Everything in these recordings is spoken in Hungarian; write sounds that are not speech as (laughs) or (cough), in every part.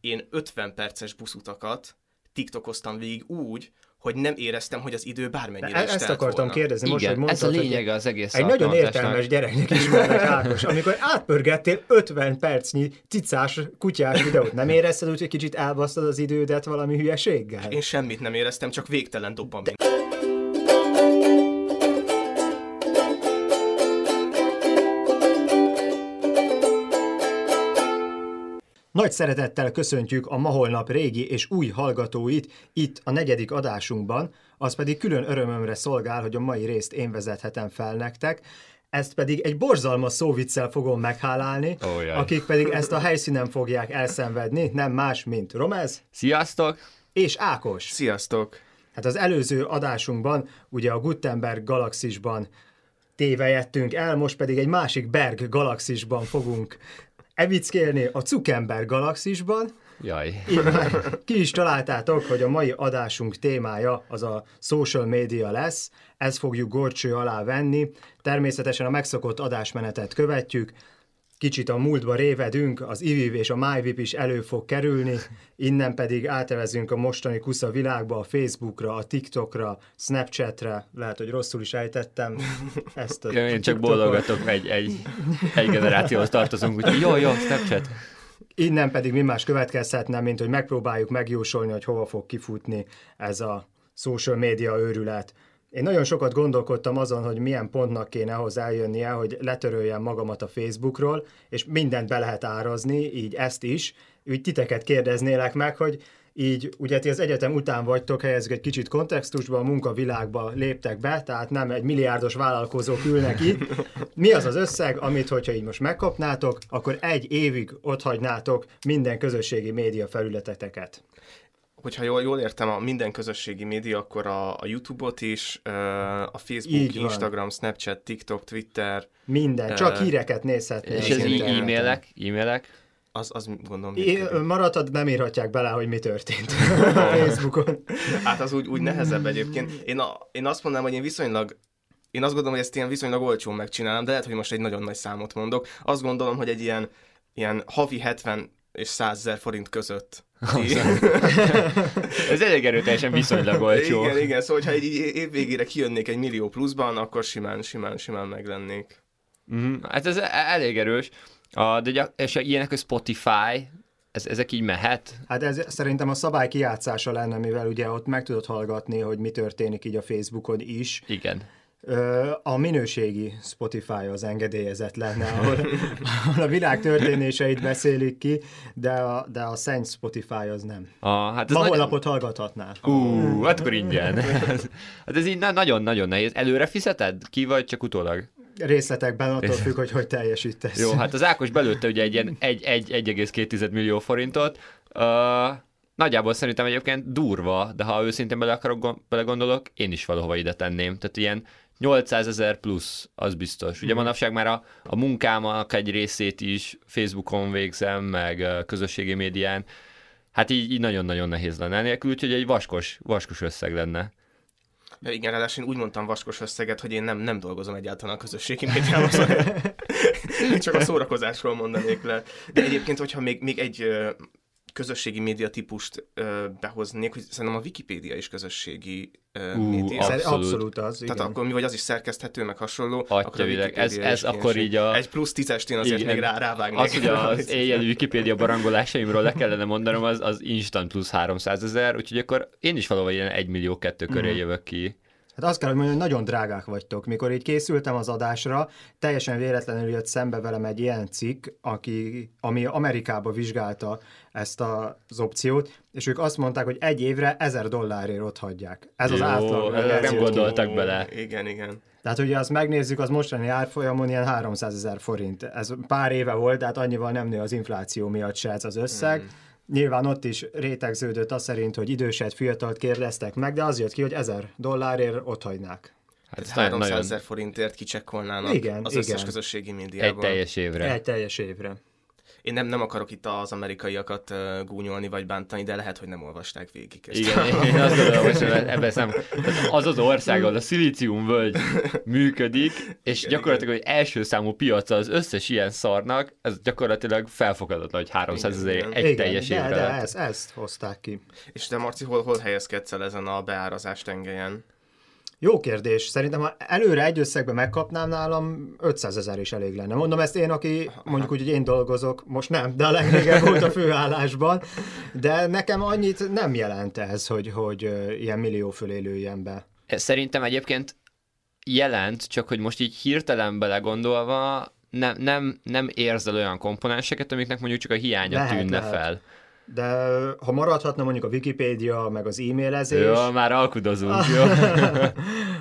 én 50 perces buszutakat tiktokoztam végig úgy, hogy nem éreztem, hogy az idő bármennyire E- is Ezt akartam volna. kérdezni most, Igen, hogy mondtad, ez a hogy lényege az egész Egy nagyon értelmes gyereknek ismerlek Ákos, amikor átpörgettél 50 percnyi cicás kutyás videót, nem érezted úgy, hogy kicsit elbasztad az idődet valami hülyeséggel? Én semmit nem éreztem, csak végtelen dopamin. Nagy szeretettel köszöntjük a ma holnap régi és új hallgatóit itt a negyedik adásunkban, az pedig külön örömömre szolgál, hogy a mai részt én vezethetem fel nektek, ezt pedig egy borzalmas szóviccel fogom meghálálni, jaj. akik pedig ezt a helyszínen fogják elszenvedni, nem más, mint Romez Sziasztok! és Ákos. Sziasztok! Hát az előző adásunkban ugye a Gutenberg galaxisban tévejettünk el, most pedig egy másik Berg galaxisban fogunk evickélni a Zuckerberg galaxisban. Jaj. Már ki is találtátok, hogy a mai adásunk témája az a social media lesz, ezt fogjuk gorcső alá venni. Természetesen a megszokott adásmenetet követjük, kicsit a múltba révedünk, az IVIV és a MyVip is elő fog kerülni, innen pedig átevezünk a mostani kusza világba, a Facebookra, a TikTokra, Snapchatre, lehet, hogy rosszul is ejtettem ezt a Én csak bólogatok, egy, egy, egy generációhoz tartozunk, úgyhogy jó, jó, Snapchat. Innen pedig mi más következhetne, mint hogy megpróbáljuk megjósolni, hogy hova fog kifutni ez a social media őrület. Én nagyon sokat gondolkodtam azon, hogy milyen pontnak kéne ahhoz eljönnie, hogy letöröljem magamat a Facebookról, és mindent be lehet árazni, így ezt is. Úgy titeket kérdeznélek meg, hogy így ugye ti az egyetem után vagytok, helyezzük egy kicsit kontextusba, a munkavilágba léptek be, tehát nem egy milliárdos vállalkozók ülnek itt. Mi az az összeg, amit, hogyha így most megkapnátok, akkor egy évig otthagynátok minden közösségi média felületeteket. Hogyha jól, jól értem, a minden közösségi média, akkor a, a YouTube-ot is, a Facebook, Így van. Instagram, Snapchat, TikTok, Twitter, Minden, csak Ö, híreket nézhetnél. És az e-mailek, e-mailek. az, az gondolom É, maradhat, nem írhatják bele, hogy mi történt a (laughs) Facebookon. Hát az úgy, úgy nehezebb egyébként. Én, a, én azt mondanám, hogy én viszonylag én azt gondolom, hogy ezt ilyen viszonylag olcsón megcsinálom, de lehet, hogy most egy nagyon nagy számot mondok. Azt gondolom, hogy egy ilyen, ilyen havi 70 és 100 ezer forint között. (laughs) Ez elég erőteljesen viszonylag olcsó. igen, igen, szóval ha egy így évvégére kijönnék egy millió pluszban, akkor simán, simán, simán meglennék. Mhm, Hát ez e- elég erős. A, de gyak, és ilyenek, hogy Spotify, ez, ezek így mehet? Hát ez szerintem a szabály kijátszása lenne, mivel ugye ott meg tudod hallgatni, hogy mi történik így a Facebookon is. Igen. A minőségi Spotify az engedélyezett lenne, ahol, (laughs) ahol a világ történéseit beszélik ki, de a, de a Saint Spotify az nem. A, hát ez Ma nagy- holnapot hallgathatnál. Ú, hát akkor ingyen. (laughs) hát ez így na- nagyon-nagyon nehéz. Előre fizeted ki, vagy csak utólag? Részletekben attól függ, hogy hogy teljesítesz. Jó, hát az Ákos belőtte ugye egy ilyen 1, 1, 1,2 millió forintot. Uh, nagyjából szerintem egyébként durva, de ha őszintén bele akarok, gon- belegondolok, én is valahova ide tenném. Tehát ilyen 800 ezer plusz, az biztos. Ugye manapság már a, a munkámnak egy részét is Facebookon végzem, meg közösségi médián. Hát így, így nagyon-nagyon nehéz lenne nélkül, úgyhogy egy vaskos, vaskos összeg lenne. Ja, igen, ráadásul én úgy mondtam vaskos összeget, hogy én nem, nem dolgozom egyáltalán a közösségi médiában, szóval (laughs) én csak a szórakozásról mondanék le. De egyébként, hogyha még, még egy közösségi média típust ö, behoznék, hogy szerintem a Wikipédia is közösségi ö, Ú, média. Ez Abszolút. abszolút az, igen. Tehát akkor mi vagy az is szerkeszthető, meg hasonló. Atya akkor a világ, Wikipédia ez- ez akkor így a- Egy plusz tízest én azért Igen. még rá, rávágnék. Az, hogy az (laughs) éjjeli Wikipedia barangolásaimról le kellene mondanom, az, az instant plusz 300 ezer, úgyhogy akkor én is valahol ilyen 1 millió kettő köré jövök ki. Hát azt kell, hogy mondjam, hogy nagyon drágák vagytok. Mikor így készültem az adásra, teljesen véletlenül jött szembe velem egy ilyen cikk, aki, ami Amerikába vizsgálta ezt a, az opciót, és ők azt mondták, hogy egy évre ezer dollárért ott hagyják. Ez az Jó, átlag. verzió. nem gondoltak bele. Igen, igen. Tehát, hogyha azt megnézzük, az mostani árfolyamon ilyen 300 ezer forint. Ez pár éve volt, tehát annyival nem nő az infláció miatt se ez az összeg. Hmm. Nyilván ott is rétegződött az szerint, hogy idősed fiatalt kérdeztek meg, de az jött ki, hogy 1000 dollárért ott hagynák. Hát ez Ez nagyon, 300 nagyon ezer forintért kicsekkolnának Igen, az összes igen. közösségi egy médiában. teljes évre. Egy teljes évre. Én nem, nem akarok itt az amerikaiakat gúnyolni vagy bántani, de lehet, hogy nem olvasták végig. Ezt. Igen, én azt gondolom, hogy ebben nem. Az az ország, ahol a szilícium völgy működik, és igen, gyakorlatilag hogy első számú piaca az összes ilyen szarnak, ez gyakorlatilag felfogadatlan, hogy 300 ezer egy igen, teljes évre. De, de ezt, ezt hozták ki. És de Marci, hol, hol helyezkedsz el ezen a beárazás tengelyen? Jó kérdés. Szerintem, ha előre egy összegbe megkapnám nálam, 500 ezer is elég lenne. Mondom ezt én, aki mondjuk úgy, hogy én dolgozok, most nem, de a legrégebb volt a főállásban, de nekem annyit nem jelent ez, hogy, hogy ilyen millió fölé lőjen be. Szerintem egyébként jelent, csak hogy most így hirtelen belegondolva nem, nem, nem érzel olyan komponenseket, amiknek mondjuk csak a hiánya lehet, tűnne lehet. fel de ha maradhatna mondjuk a Wikipédia, meg az e-mailezés... Jó, már alkudozunk, jó.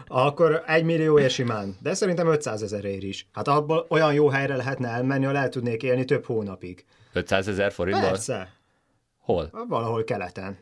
(laughs) akkor egy millió simán, de szerintem 500 ezerért is. Hát abból olyan jó helyre lehetne elmenni, ha el tudnék élni több hónapig. 500 ezer forintból? Persze. Hol? Valahol keleten.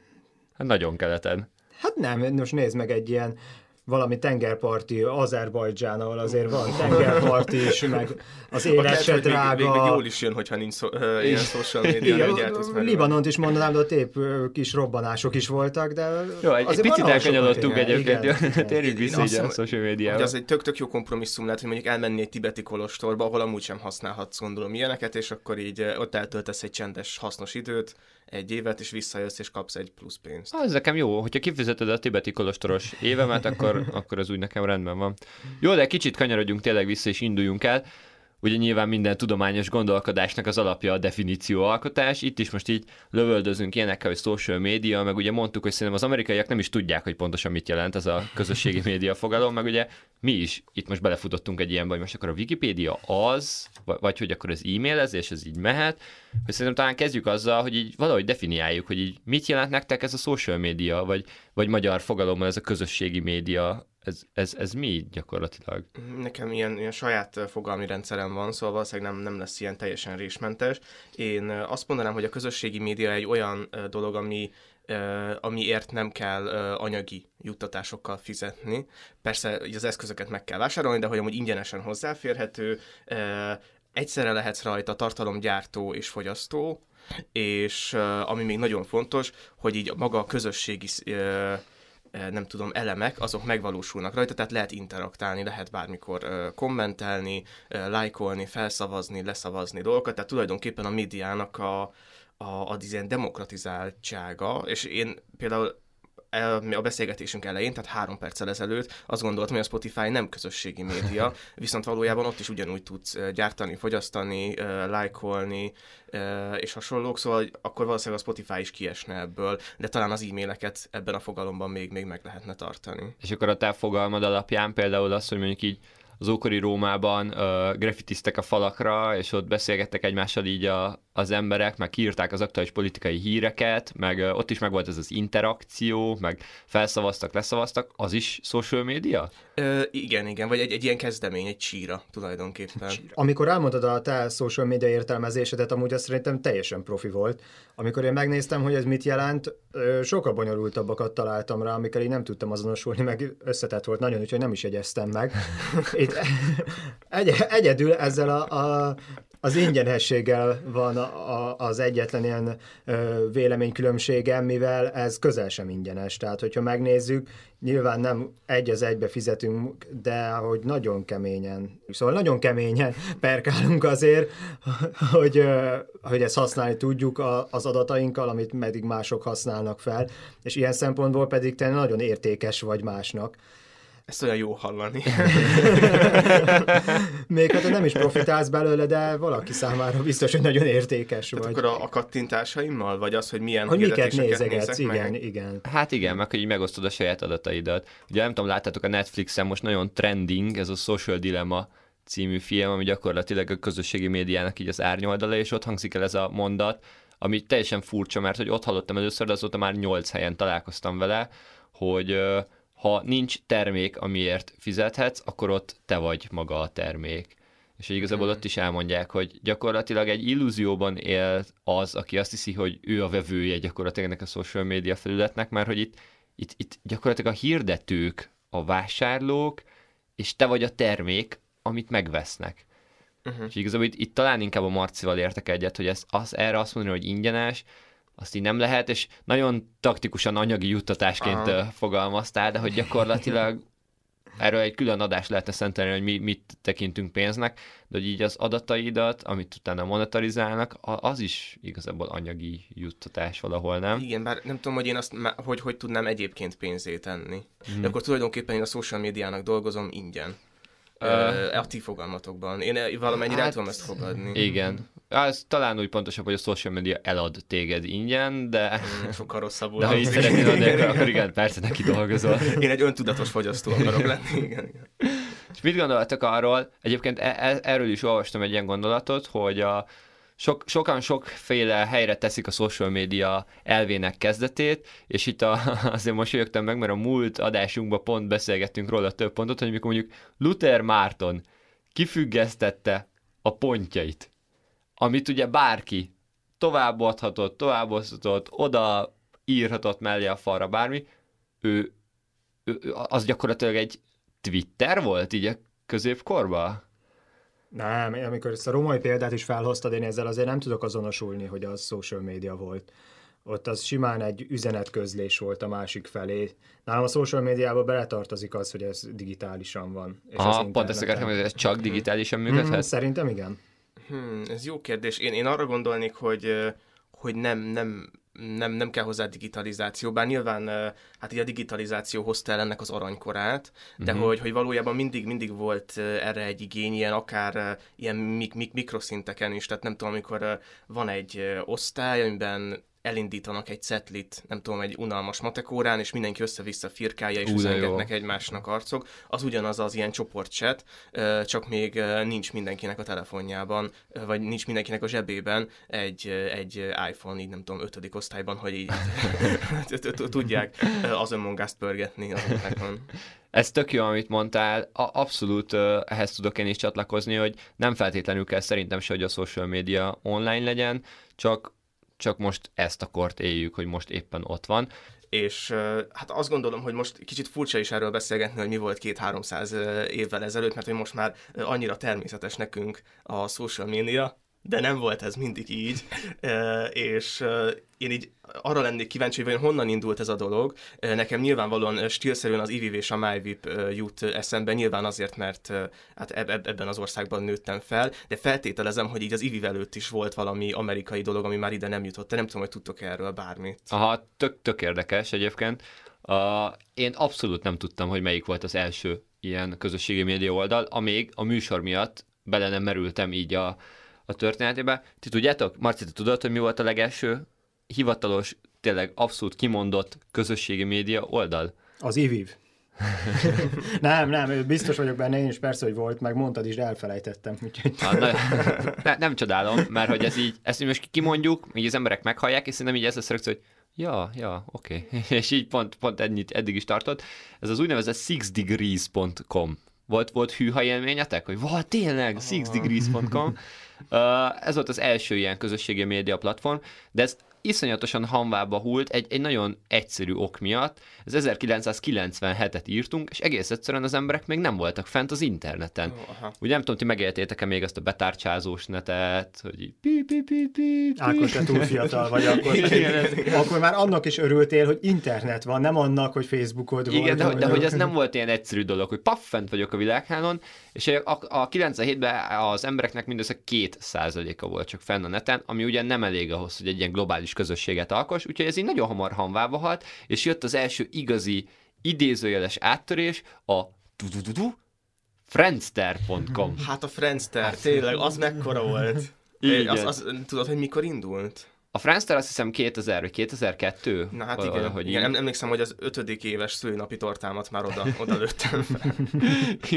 Hát nagyon keleten. Hát nem, most nézd meg egy ilyen valami tengerparti, Azerbajdzsán, ahol azért van tengerparti is, meg az élet se drága. Még, még, még, jól is jön, hogyha nincs szó, uh, ilyen social media, hogy Libanont is mondanám, de ott épp kis robbanások is voltak, de Jó, egy, egy picit elkanyolottunk egyébként, térjünk vissza így a social médiára. Az egy tök-tök jó kompromisszum lehet, hogy mondjuk elmenni egy tibeti kolostorba, ahol amúgy sem használhatsz gondolom ilyeneket, és akkor így ott eltöltesz egy csendes, hasznos időt, egy évet, és visszajössz, és kapsz egy plusz pénzt. Az nekem jó, hogyha kifizeted a tibeti kolostoros évemet, akkor, (laughs) akkor az úgy nekem rendben van. Jó, de kicsit kanyarodjunk tényleg vissza, és induljunk el. Ugye nyilván minden tudományos gondolkodásnak az alapja a definícióalkotás. Itt is most így lövöldözünk ilyenekkel, hogy social media, meg ugye mondtuk, hogy szerintem az amerikaiak nem is tudják, hogy pontosan mit jelent ez a közösségi (laughs) média fogalom, meg ugye mi is itt most belefutottunk egy ilyenbe, hogy most akkor a Wikipédia az, vagy hogy akkor az e-mailezés, ez így mehet, hogy szerintem talán kezdjük azzal, hogy így valahogy definiáljuk, hogy így mit jelent nektek ez a social media, vagy, vagy magyar fogalommal ez a közösségi média, ez, ez, ez mi gyakorlatilag? Nekem ilyen, ilyen saját fogalmi rendszerem van, szóval valószínűleg nem, nem lesz ilyen teljesen résmentes. Én azt mondanám, hogy a közösségi média egy olyan dolog, ami amiért nem kell anyagi juttatásokkal fizetni. Persze az eszközöket meg kell vásárolni, de hogy amúgy ingyenesen hozzáférhető, egyszerre lehetsz rajta tartalomgyártó és fogyasztó, és ami még nagyon fontos, hogy így maga a közösségi nem tudom, elemek, azok megvalósulnak rajta, tehát lehet interaktálni, lehet bármikor kommentelni, lájkolni, felszavazni, leszavazni dolgokat, tehát tulajdonképpen a médiának a, a, a ilyen demokratizáltsága, és én például a beszélgetésünk elején, tehát három perccel ezelőtt azt gondoltam, hogy a Spotify nem közösségi média, (laughs) viszont valójában ott is ugyanúgy tudsz gyártani, fogyasztani, lájkolni, és hasonlók, szóval akkor valószínűleg a Spotify is kiesne ebből, de talán az e-maileket ebben a fogalomban még, még meg lehetne tartani. És akkor a te fogalmad alapján például az, hogy mondjuk így az ókori Rómában uh, grafitiztek a falakra, és ott beszélgettek egymással így a, az emberek, meg kiírták az aktuális politikai híreket, meg ott is meg volt ez az interakció, meg felszavaztak, leszavaztak, az is social media? Ö, igen, igen, vagy egy, egy ilyen kezdemény, egy csíra tulajdonképpen. Csíra. Amikor elmondod a te social media értelmezésedet, amúgy azt szerintem teljesen profi volt. Amikor én megnéztem, hogy ez mit jelent, sokkal bonyolultabbakat találtam rá, amikor én nem tudtam azonosulni, meg összetett volt nagyon, úgyhogy nem is jegyeztem meg. (laughs) Itt (laughs) egy, egyedül ezzel a, a az ingyenességgel van a, a, az egyetlen ilyen ö, véleménykülönbségem, mivel ez közel sem ingyenes. Tehát, hogyha megnézzük, nyilván nem egy az egybe fizetünk, de hogy nagyon keményen, szóval nagyon keményen perkálunk azért, hogy, hogy ezt használni tudjuk az adatainkkal, amit meddig mások használnak fel, és ilyen szempontból pedig te nagyon értékes vagy másnak. Ezt olyan jó hallani. (laughs) Még hát nem is profitálsz belőle, de valaki számára biztos, hogy nagyon értékes Tehát vagy. akkor a, a kattintásaimmal, vagy az, hogy milyen hogy miket nézegetsz, igen, meg? igen. Hát igen, meg hogy így megosztod a saját adataidat. Ugye nem tudom, láttátok a Netflixen most nagyon trending ez a Social Dilemma című film, ami gyakorlatilag a közösségi médiának így az árnyoldala, és ott hangzik el ez a mondat, ami teljesen furcsa, mert hogy ott hallottam először, de azóta már nyolc helyen találkoztam vele, hogy ha nincs termék, amiért fizethetsz, akkor ott te vagy maga a termék. És igazából ott is elmondják, hogy gyakorlatilag egy illúzióban él az, aki azt hiszi, hogy ő a vevője gyakorlatilag ennek a social media felületnek, mert hogy itt, itt, itt gyakorlatilag a hirdetők, a vásárlók, és te vagy a termék, amit megvesznek. Uh-huh. És igazából itt, itt talán inkább a Marcival értek egyet, hogy ez, az, erre azt mondani, hogy ingyenes, azt így nem lehet, és nagyon taktikusan anyagi juttatásként Aha. fogalmaztál, de hogy gyakorlatilag (laughs) erről egy külön adást lehetne szentelni, hogy mi, mit tekintünk pénznek, de hogy így az adataidat, amit utána monetarizálnak, az is igazából anyagi juttatás valahol, nem? Igen, bár nem tudom, hogy én azt, hogy, hogy tudnám egyébként pénzét tenni. Hmm. De akkor tulajdonképpen én a social médiának dolgozom ingyen. Uh, a ti fogalmatokban. Én valamennyire hát, el tudom ezt fogadni. Igen. Ez talán úgy pontosabb, hogy a social media elad téged ingyen, de... Mm, sokkal rosszabbul. De ha így szeretnél adni, akkor, akkor igen, persze neki dolgozol. Én egy öntudatos fogyasztó akarok lenni, igen, igen. És mit gondoltak arról? Egyébként e- e- erről is olvastam egy ilyen gondolatot, hogy a, sok, sokan sokféle helyre teszik a social media elvének kezdetét, és itt a, (laughs) azért mosolyogtam meg, mert a múlt adásunkban pont beszélgettünk róla több pontot, hogy mikor mondjuk Luther Márton kifüggesztette a pontjait, amit ugye bárki továbbadhatott, továbbozhatott, oda írhatott mellé a falra bármi, ő, ő, az gyakorlatilag egy Twitter volt így a középkorban? Nem, amikor ezt a romai példát is felhoztad, én ezzel azért nem tudok azonosulni, hogy az social media volt. Ott az simán egy üzenetközlés volt a másik felé. Nálam a social médiába beletartozik az, hogy ez digitálisan van. És Aha, pont ezt akartam, hogy ez csak digitálisan működhet? Hmm, szerintem igen. Hmm, ez jó kérdés. Én, én arra gondolnék, hogy, hogy nem, nem nem, nem kell hozzá digitalizáció, bár nyilván hát így a digitalizáció hozta el ennek az aranykorát, de uh-huh. hogy, hogy valójában mindig, mindig volt erre egy igény, ilyen akár ilyen mik, mik, mikroszinteken is, tehát nem tudom, amikor van egy osztály, amiben elindítanak egy cetlit, nem tudom, egy unalmas matekórán, és mindenki össze-vissza firkálja, és üzengetnek egymásnak arcok. Az ugyanaz az ilyen csoportcset, csak még nincs mindenkinek a telefonjában, vagy nincs mindenkinek a zsebében egy, egy iPhone, így nem tudom, ötödik osztályban, hogy így (laughs) (laughs) tudják az önmongást pörgetni az Ez tök jó, amit mondtál. Abszolút ehhez tudok én is csatlakozni, hogy nem feltétlenül kell szerintem se, hogy a social media online legyen, csak csak most ezt a kort éljük, hogy most éppen ott van. És hát azt gondolom, hogy most kicsit furcsa is erről beszélgetni, hogy mi volt két-háromszáz évvel ezelőtt, mert hogy most már annyira természetes nekünk a social media, de nem volt ez mindig így, és én így arra lennék kíváncsi, hogy honnan indult ez a dolog. Nekem nyilvánvalóan stílszerűen az IVIV és a MyVip jut eszembe, nyilván azért, mert hát ebben az országban nőttem fel, de feltételezem, hogy így az IVIV előtt is volt valami amerikai dolog, ami már ide nem jutott. De nem tudom, hogy tudtok erről bármit. Aha, tök, tök érdekes egyébként. Uh, én abszolút nem tudtam, hogy melyik volt az első ilyen közösségi média oldal, amíg a műsor miatt bele nem merültem így a, a történetébe. Ti tudjátok, Marci, te tudod, hogy mi volt a legelső hivatalos, tényleg abszolút kimondott közösségi média oldal? Az IVIV. (laughs) nem, nem, biztos vagyok benne, én is persze, hogy volt, meg mondtad is, de elfelejtettem. Úgyhogy... Na, na, ne, nem csodálom, mert hogy ez így, ezt most kimondjuk, így az emberek meghallják, és szerintem így ez lesz rögtön, hogy ja, ja, oké. Okay. (laughs) és így pont, pont ennyit eddig is tartott. Ez az úgynevezett sixdegrees.com. Volt, volt hűha élményetek, hogy volt tényleg, sixdegrees.com. Ez volt az első ilyen közösségi média platform, de ez iszonyatosan hanvába hult egy, egy nagyon egyszerű ok miatt. Ez 1997-et írtunk, és egész egyszerűen az emberek még nem voltak fent az interneten. Oh, Ugye nem tudom, ti megéltétek-e még ezt a betárcsázós netet, hogy így pi, pi, pi, pi, pi. Ákos, te túl fiatal vagy, (laughs) akkor, igen, akkor már annak is örültél, hogy internet van, nem annak, hogy Facebookod volt. Igen, de, de hogy ez nem volt ilyen egyszerű dolog, hogy paff, fent vagyok a világhálón, és a, a 97-ben az embereknek mindössze két százaléka volt csak fenn a neten, ami ugye nem elég ahhoz, hogy egy ilyen globális közösséget alkos, úgyhogy ez így nagyon hamar hanvába halt, és jött az első igazi idézőjeles áttörés, a friendster.com. Hát a Friendster, tényleg, az mekkora volt. Igen. Az, az, tudod, hogy mikor indult? A Friendster azt hiszem 2000 vagy 2002. Na hát igen, hogy igen. emlékszem, hogy az ötödik éves szülőnapi tortámat már oda, oda lőttem fel.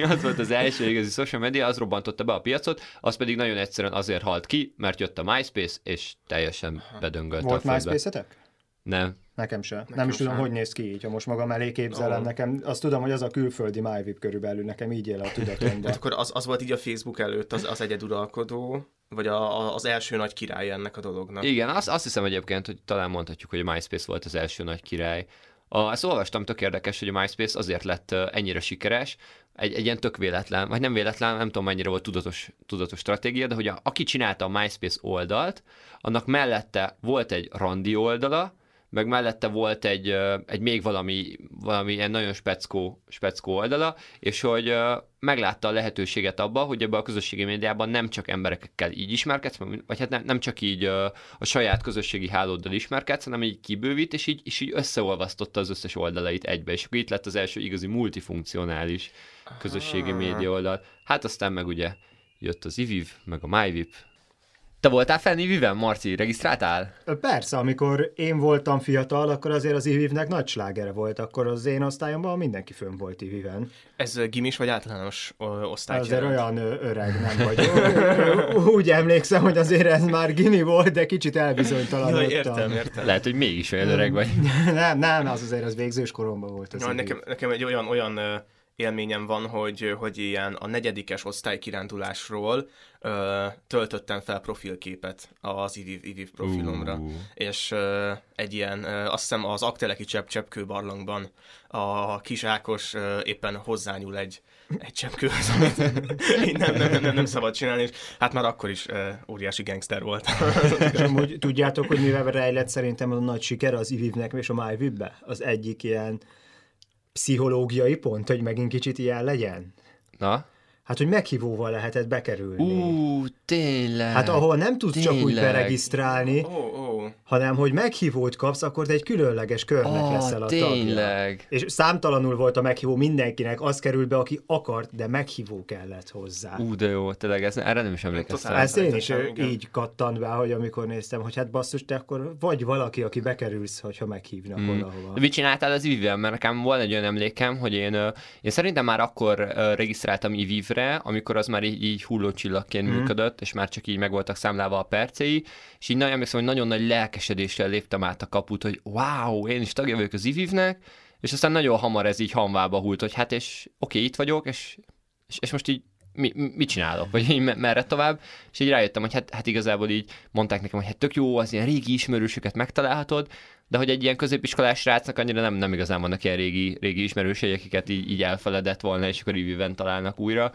(laughs) az volt az első igazi social media, az robbantotta be a piacot, az pedig nagyon egyszerűen azért halt ki, mert jött a MySpace, és teljesen bedöngölte Volt a MySpace-etek? Nem. Nekem se. Nekem nem is sem. tudom, hogy néz ki így, ha most magam elé képzelem. Oh. Nekem azt tudom, hogy az a külföldi MyVip körülbelül, nekem így él a tudatomban. Tehát akkor az, az volt így a Facebook előtt az, az egyeduralkodó, vagy a, a, az első nagy király ennek a dolognak. Igen, azt, azt hiszem egyébként, hogy talán mondhatjuk, hogy a MySpace volt az első nagy király. A, ezt olvastam, tök érdekes, hogy a MySpace azért lett ennyire sikeres, egy, egy ilyen tök véletlen, vagy nem véletlen, nem tudom mennyire volt tudatos, tudatos stratégia, de hogy a, aki csinálta a MySpace oldalt, annak mellette volt egy randi oldala, meg mellette volt egy, egy még valami, valami ilyen nagyon speckó, speckó oldala, és hogy meglátta a lehetőséget abba, hogy ebbe a közösségi médiában nem csak emberekkel így ismerkedsz, vagy hát nem, nem csak így a saját közösségi hálóddal ismerkedsz, hanem így kibővít, és így, és így összeolvasztotta az összes oldalait egybe, és itt lett az első igazi multifunkcionális közösségi média oldal. Hát aztán meg ugye jött az IVIV, meg a MyVip, te voltál fenn Iviven, Marci? Regisztráltál? Persze, amikor én voltam fiatal, akkor azért az Ivivnek nagy slágere volt, akkor az én osztályomban mindenki fönn volt Iviven. Ez gimis vagy általános osztály? Azért olyan öreg nem vagy. Úgy emlékszem, hogy azért ez már gimi volt, de kicsit elbizonytalanodtam. Ja, értem, értem. Lehet, hogy mégis olyan öreg vagy. nem, nem, az azért az végzős koromban volt. Az ja, nekem, nekem egy olyan, olyan élményem van, hogy, hogy ilyen a negyedikes osztálykirándulásról ö, töltöttem fel profilképet az IVIV, IVIV profilomra, uh. és ö, egy ilyen, ö, azt hiszem az Akteleki csepp cseppkő barlangban a kis Ákos ö, éppen hozzányúl egy, egy cseppkőhöz, amit (laughs) nem, nem, nem, nem szabad csinálni, és hát már akkor is ö, óriási gangster volt. és amúgy tudjátok, hogy mivel rejlett szerintem a nagy siker az IVIV-nek és a MyVib-be? Az egyik ilyen pszichológiai pont, hogy megint kicsit ilyen legyen? Na? Hát, hogy meghívóval lehetett bekerülni. Ú, tényleg. Hát ahol nem tudsz tényleg. csak úgy beregisztrálni, oh, oh. hanem hogy meghívót kapsz, akkor te egy különleges körnek oh, leszel a tényleg. tagja. És számtalanul volt a meghívó mindenkinek, az került be, aki akart, de meghívó kellett hozzá. Ú, de jó, tényleg, ez, erre nem is emlékeztem. Ez én is így kattant be, hogy amikor néztem, hogy hát basszus, te akkor vagy valaki, aki bekerülsz, hogyha meghívnak mm. valahova. Mit csináltál az iviv Mert nekem volt egy olyan emlékem, hogy én, én szerintem már akkor regisztráltam iviv évre, amikor az már így, így hullócsillagként mm. működött, és már csak így meg voltak számlálva a percei, és így nagyon emlékszem, hogy nagyon nagy lelkesedéssel léptem át a kaput, hogy wow, én is tagja vagyok az ivivnek, és aztán nagyon hamar ez így hamvába hult, hogy hát és oké, okay, itt vagyok, és, és, és most így mi, mit csinálok, vagy így merre tovább, és így rájöttem, hogy hát, hát igazából így mondták nekem, hogy hát tök jó, az ilyen régi ismerősöket megtalálhatod, de hogy egy ilyen középiskolás srácnak annyira nem, nem igazán vannak ilyen régi, régi ismerősei, akiket így, így elfeledett volna, és akkor így találnak újra.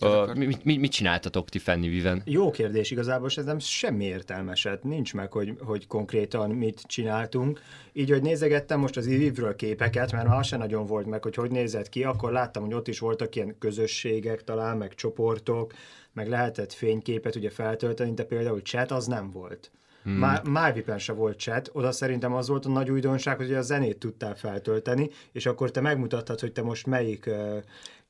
Uh, mit, mit, mit csináltatok ti Fenni Viven? Jó kérdés, igazából ez nem semmi értelmeset, nincs meg, hogy, hogy konkrétan mit csináltunk. Így, hogy nézegettem most az Ivivről képeket, mert már se nagyon volt meg, hogy hogy nézett ki, akkor láttam, hogy ott is voltak ilyen közösségek talán, meg csoportok, meg lehetett fényképet ugye feltölteni, de például chat az nem volt. Hmm. MyVipen se volt chat, oda szerintem az volt a nagy újdonság, hogy a zenét tudtál feltölteni, és akkor te megmutattad, hogy te most melyik uh,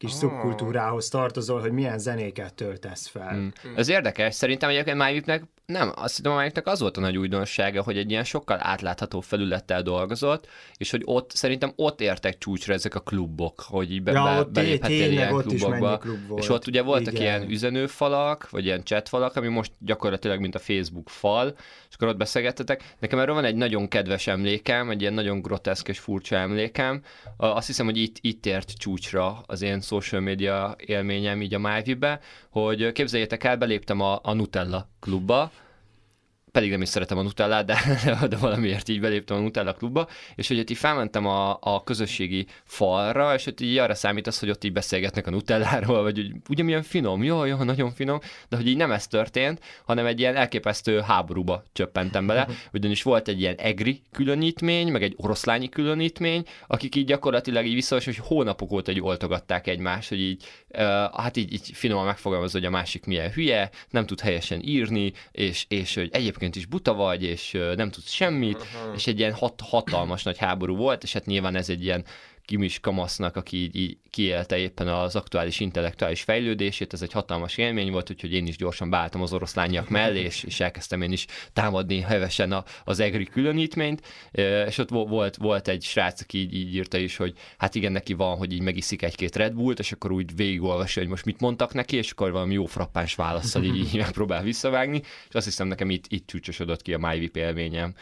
kis oh. szubkultúrához tartozol, hogy milyen zenéket töltesz fel. Hmm. Ez érdekes, szerintem egyébként MyVipnek nem, azt hiszem, amelyeknek az volt a nagy újdonsága, hogy egy ilyen sokkal átlátható felülettel dolgozott, és hogy ott, szerintem ott értek csúcsra ezek a klubok, hogy így be, ja, be, beléphettél ilyen ott klubokba. klub volt. És ott ugye voltak Igen. ilyen üzenőfalak, vagy ilyen chatfalak, ami most gyakorlatilag mint a Facebook fal, és akkor ott beszélgettetek. Nekem erről van egy nagyon kedves emlékem, egy ilyen nagyon groteszk és furcsa emlékem. Azt hiszem, hogy itt, itt ért csúcsra az én social media élményem így a MyVib-be, hogy képzeljétek el, beléptem a, a Nutella klubba, pedig nem is szeretem a Nutellát, de, (laughs) de valamiért így beléptem a Nutella klubba, és hogy ott így felmentem a, a közösségi falra, és ott így arra számítasz, hogy ott így beszélgetnek a Nutelláról, vagy hogy ugye milyen finom, jó, jó, nagyon finom, de hogy így nem ez történt, hanem egy ilyen elképesztő háborúba csöppentem bele, (laughs) ugyanis volt egy ilyen egri különítmény, meg egy oroszlányi különítmény, akik így gyakorlatilag így vissza, hogy hónapok óta egy oltogatták egymást, hogy így, uh, hát így, így finoman megfogalmazza, hogy a másik milyen hülye, nem tud helyesen írni, és, és hogy egyébként egyébként is buta vagy, és nem tudsz semmit, uh-huh. és egy ilyen hat, hatalmas nagy háború volt, és hát nyilván ez egy ilyen kimis kamasznak, aki így, így kiélte éppen az aktuális intellektuális fejlődését, ez egy hatalmas élmény volt, úgyhogy én is gyorsan beálltam az oroszlányak mellé, és, és elkezdtem én is támadni hevesen a, az egri különítményt, és ott volt, volt egy srác, aki így, így írta is, hogy hát igen, neki van, hogy így megiszik egy-két Red Bullt, és akkor úgy végigolvassa, hogy most mit mondtak neki, és akkor valami jó frappáns válaszsal így, így megpróbál visszavágni, és azt hiszem nekem itt, itt csúcsosodott ki a MyVip élményem.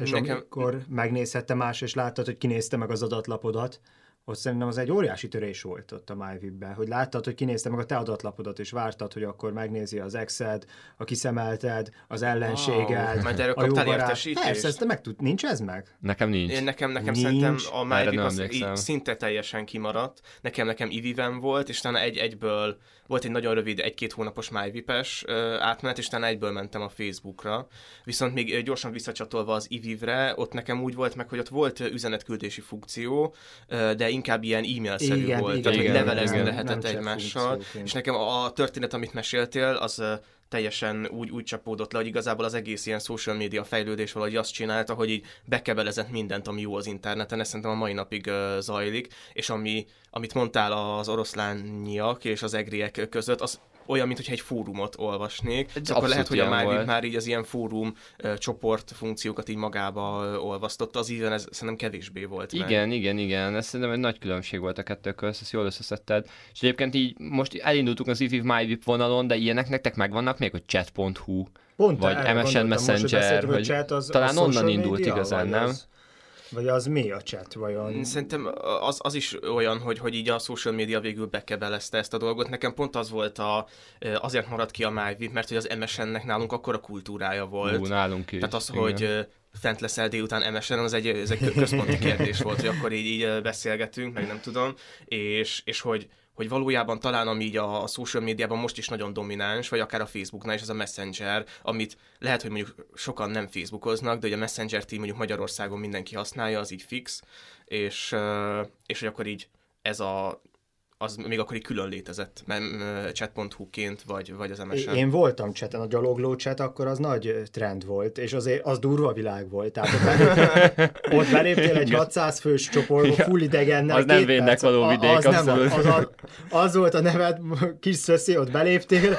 És Nekem... amikor megnézhette más, és láttad, hogy kinézte meg az adatlapodat, ott szerintem az egy óriási törés volt ott a MyVib-ben, hogy láttad, hogy kinézte meg a te adatlapodat, és vártad, hogy akkor megnézi az exed, a kiszemelted, az ellenséged, Wow, majd erről a jó kaptál barát. értesítést? Persze, ezt te meg tud, nincs ez meg? Nekem nincs. Én nekem, nekem Nincs. szerintem a MyVip az így szinte teljesen kimaradt. Nekem nekem Iviven volt, és utána egy, egyből volt egy nagyon rövid, egy-két hónapos MyVip-es átmenet, és utána egyből mentem a Facebookra. Viszont még gyorsan visszacsatolva az Ivivre, ott nekem úgy volt meg, hogy ott volt üzenetküldési funkció, de inkább ilyen e-mail-szerű Igen, volt, igen, tehát hogy igen, levelezni igen. lehetett egymással. És nekem a, a történet, amit meséltél, az teljesen úgy, úgy csapódott le, hogy igazából az egész ilyen social media fejlődés valahogy azt csinálta, hogy így bekebelezett mindent, ami jó az interneten, ez szerintem a mai napig uh, zajlik, és ami, amit mondtál az oroszlániak és az egriek között, az olyan, mintha egy fórumot olvasnék, Ez akkor lehet, hogy a volt. már így az ilyen fórum csoport funkciókat így magába olvasztotta, az íven ez szerintem kevésbé volt meg. Igen, igen, igen. Ez szerintem egy nagy különbség volt a kettő közt, ezt jól összeszedted. És egyébként így most elindultunk az IFIV MyVip vonalon, de ilyenek nektek megvannak még, hogy chat.hu, Pont Vagy MSN gondoltam most, hogy Messenger, hogy chat az, talán az onnan indult media, igazán, nem? Az, vagy az mi a chat vajon? Szerintem az, az is olyan, hogy, hogy így a social media végül bekebelezte ezt a dolgot. Nekem pont az volt a, azért maradt ki a MyVip, mert hogy az MSN-nek nálunk akkora kultúrája volt. Ú, nálunk is. Tehát az, igen. hogy ö, fent leszel délután MSN, az egy, ez egy központi kérdés volt, hogy akkor így, így ö, beszélgetünk, meg nem tudom, és, és hogy, hogy valójában talán ami így a, a social médiában most is nagyon domináns, vagy akár a Facebooknál is, az a Messenger, amit lehet, hogy mondjuk sokan nem Facebookoznak, de hogy a Messenger team mondjuk Magyarországon mindenki használja, az így fix, és, és hogy akkor így ez a az még akkor így külön létezett, chat.hu-ként, vagy, vagy az MSN. Én voltam chaten, a gyalogló chat, akkor az nagy trend volt, és azért az durva világ volt. Tehát ott, belép, (laughs) ott beléptél egy 600 fős csoportba, full idegennel. Az nem perc- való a- vidék, az, nem, az, az, az, volt a neved, kis szöszi, ott beléptél,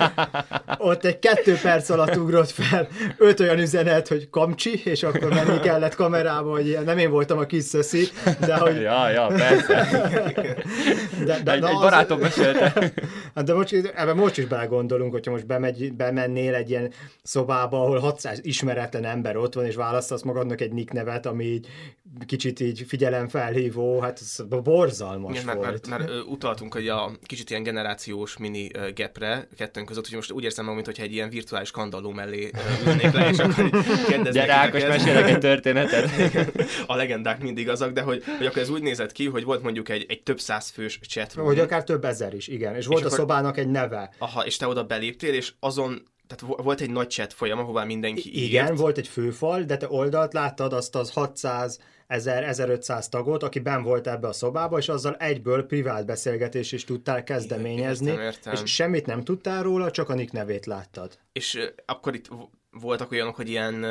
(laughs) ott egy kettő perc alatt ugrott fel öt olyan üzenet, hogy kamcsi, és akkor menni kellett kamerába, hogy nem én voltam a kis szöszi, de hogy Ja, ja, persze. (laughs) de, de, Egy, na, egy az- barátom mesélte. Hát de most, ebben most is belegondolunk, hogyha most bemegy, bemennél egy ilyen szobába, ahol 600 ismeretlen ember ott van, és választasz magadnak egy nick nevet, ami így kicsit így figyelemfelhívó, hát ez borzalmas Igen, mert, volt. mert, mert ö, utaltunk hogy a kicsit ilyen generációs mini gapre kettőnk között, hogy most úgy érzem magam, mintha egy ilyen virtuális kandalló mellé ülnék le, és akkor kérdeznék Gyere Ákos, mesélek egy történetet. A legendák mindig azok, de hogy, hogy akkor ez úgy nézett ki, hogy volt mondjuk egy, egy több száz fős chat room. Hogy akár több ezer is, igen. És volt a akkor- szobának egy neve. Aha, és te oda beléptél, és azon, tehát vo- volt egy nagy chat folyam, ahová mindenki Igen, írt. volt egy főfal, de te oldalt láttad azt az 600 1000, 1500 tagot, aki ben volt ebbe a szobába, és azzal egyből privát beszélgetés is tudtál kezdeményezni, értem, értem. és semmit nem tudtál róla, csak a nick nevét láttad. És akkor itt voltak olyanok, hogy ilyen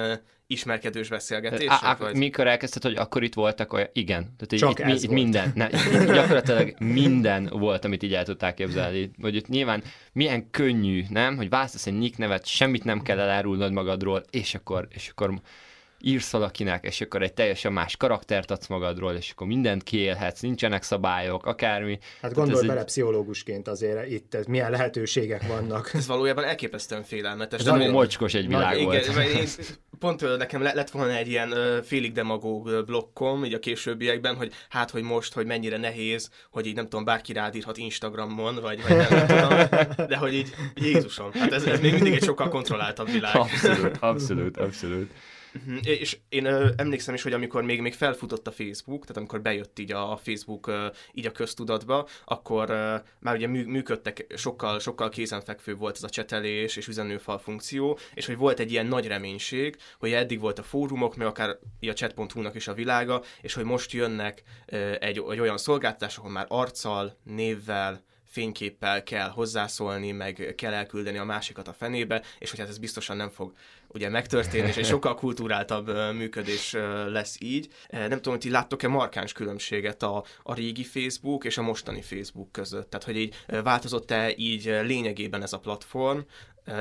ismerkedős beszélgetések? Á, vagy? mikor elkezdted, hogy akkor itt voltak olyan, igen. Tehát Csak itt, mi- ez itt volt. minden, ne, itt gyakorlatilag minden volt, amit így el tudták képzelni. Hogy itt nyilván milyen könnyű, nem? Hogy választasz egy nick nevet, semmit nem kell elárulnod magadról, és akkor, és akkor írsz valakinek, és akkor egy teljesen más karaktert adsz magadról, és akkor mindent kiélhetsz, nincsenek szabályok, akármi. Hát gondolj bele egy- pszichológusként azért itt ez milyen lehetőségek vannak. Ez valójában elképesztően félelmetes. Ez nagyon- mocskos egy világ igen, volt. mert én, (laughs) pont nekem le- lett volna egy ilyen félig demagóg blokkom, így a későbbiekben, hogy hát, hogy most, hogy mennyire nehéz, hogy így nem tudom, bárki rád írhat Instagramon, vagy, vagy nem, nem tudom, de hogy így, Jézusom, hát ez, ez még mindig egy sokkal kontrolláltabb világ. Abszolút, abszolút, abszolút. Mhm, És én ö, emlékszem is, hogy amikor még, még felfutott a Facebook, tehát amikor bejött így a, a Facebook ö, így a köztudatba, akkor ö, már ugye mű, működtek, sokkal, sokkal kézenfekvő volt ez a csetelés és üzenőfal funkció, és hogy volt egy ilyen nagy reménység, hogy eddig volt a fórumok, meg akár a chat.hu-nak is a világa, és hogy most jönnek ö, egy, egy olyan szolgáltatás, ahol már arccal, névvel, fényképpel kell hozzászólni, meg kell elküldeni a másikat a fenébe, és hogy hát ez biztosan nem fog ugye megtörténni, és sokkal kulturáltabb ö, működés lesz így. Nem tudom, hogy ti láttok-e markáns különbséget a, a régi Facebook és a mostani Facebook között. Tehát, hogy így változott-e így lényegében ez a platform,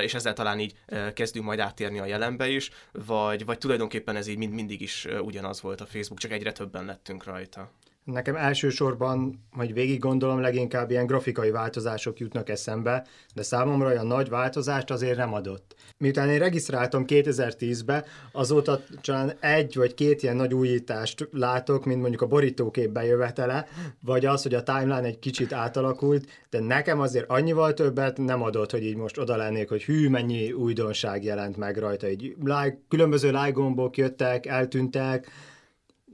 és ezzel talán így kezdünk majd áttérni a jelenbe is, vagy, vagy tulajdonképpen ez így mind, mindig is ugyanaz volt a Facebook, csak egyre többen lettünk rajta. Nekem elsősorban, hogy végig gondolom, leginkább ilyen grafikai változások jutnak eszembe, de számomra olyan nagy változást azért nem adott. Miután én regisztráltam 2010-be, azóta talán egy vagy két ilyen nagy újítást látok, mint mondjuk a borítókép bejövetele, vagy az, hogy a timeline egy kicsit átalakult, de nekem azért annyival többet nem adott, hogy így most oda lennék, hogy hű, mennyi újdonság jelent meg rajta. Így like, különböző like gombok jöttek, eltűntek,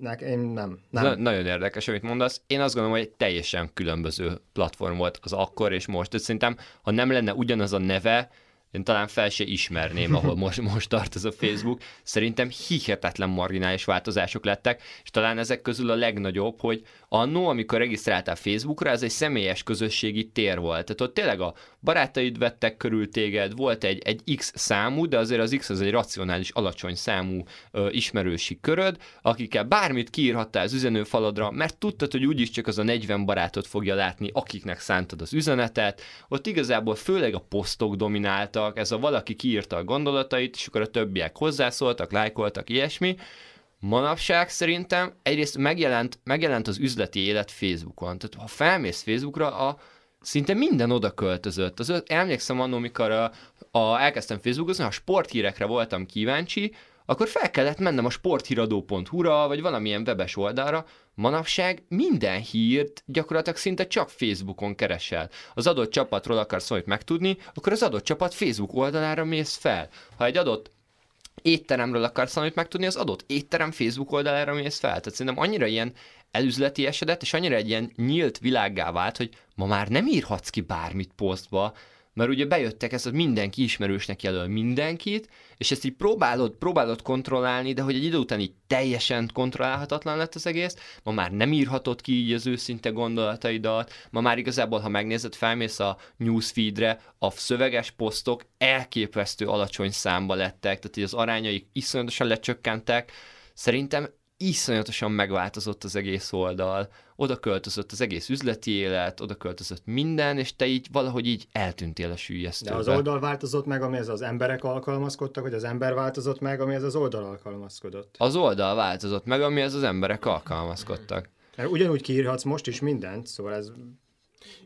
Nekem nem. nem. Na, nagyon érdekes, amit mondasz. Én azt gondolom, hogy teljesen különböző platform volt az akkor és most. Tehát szerintem, ha nem lenne ugyanaz a neve, én talán fel se ismerném, ahol most, most tart ez a Facebook. Szerintem hihetetlen marginális változások lettek, és talán ezek közül a legnagyobb, hogy annó, amikor regisztráltál Facebookra, ez egy személyes közösségi tér volt. Tehát ott tényleg a barátaid vettek körül téged, volt egy, egy X számú, de azért az X az egy racionális, alacsony számú ö, ismerősi köröd, akikkel bármit kiírhattál az üzenőfaladra, mert tudtad, hogy úgyis csak az a 40 barátot fogja látni, akiknek szántad az üzenetet. Ott igazából főleg a posztok domináltak, ez a valaki kiírta a gondolatait, és akkor a többiek hozzászóltak, lájkoltak, ilyesmi. Manapság szerintem egyrészt megjelent, megjelent az üzleti élet Facebookon. Tehát ha felmész Facebookra, a szinte minden oda költözött. Az, emlékszem annól, mikor a, a, elkezdtem Facebookozni, ha sporthírekre voltam kíváncsi, akkor fel kellett mennem a sporthíradó.hu-ra, vagy valamilyen webes oldalra. Manapság minden hírt gyakorlatilag szinte csak Facebookon keresel. Az adott csapatról akarsz valamit megtudni, akkor az adott csapat Facebook oldalára mész fel. Ha egy adott étteremről akarsz valamit megtudni, az adott étterem Facebook oldalára mész fel. Tehát szerintem annyira ilyen elüzleti esedet, és annyira egy ilyen nyílt világgá vált, hogy ma már nem írhatsz ki bármit posztba, mert ugye bejöttek ez, hogy mindenki ismerősnek jelöl mindenkit, és ezt így próbálod, próbálod kontrollálni, de hogy egy idő után így teljesen kontrollálhatatlan lett az egész, ma már nem írhatod ki így az őszinte gondolataidat, ma már igazából, ha megnézed, felmész a newsfeedre, a szöveges posztok elképesztő alacsony számba lettek, tehát így az arányaik iszonyatosan lecsökkentek, Szerintem iszonyatosan megváltozott az egész oldal, oda költözött az egész üzleti élet, oda költözött minden, és te így valahogy így eltűntél a sűjesztőbe. De az oldal változott meg, amihez az emberek alkalmazkodtak, vagy az ember változott meg, amihez az oldal alkalmazkodott? Az oldal változott meg, amihez az emberek alkalmazkodtak. Mert ugyanúgy kiírhatsz most is mindent, szóval ez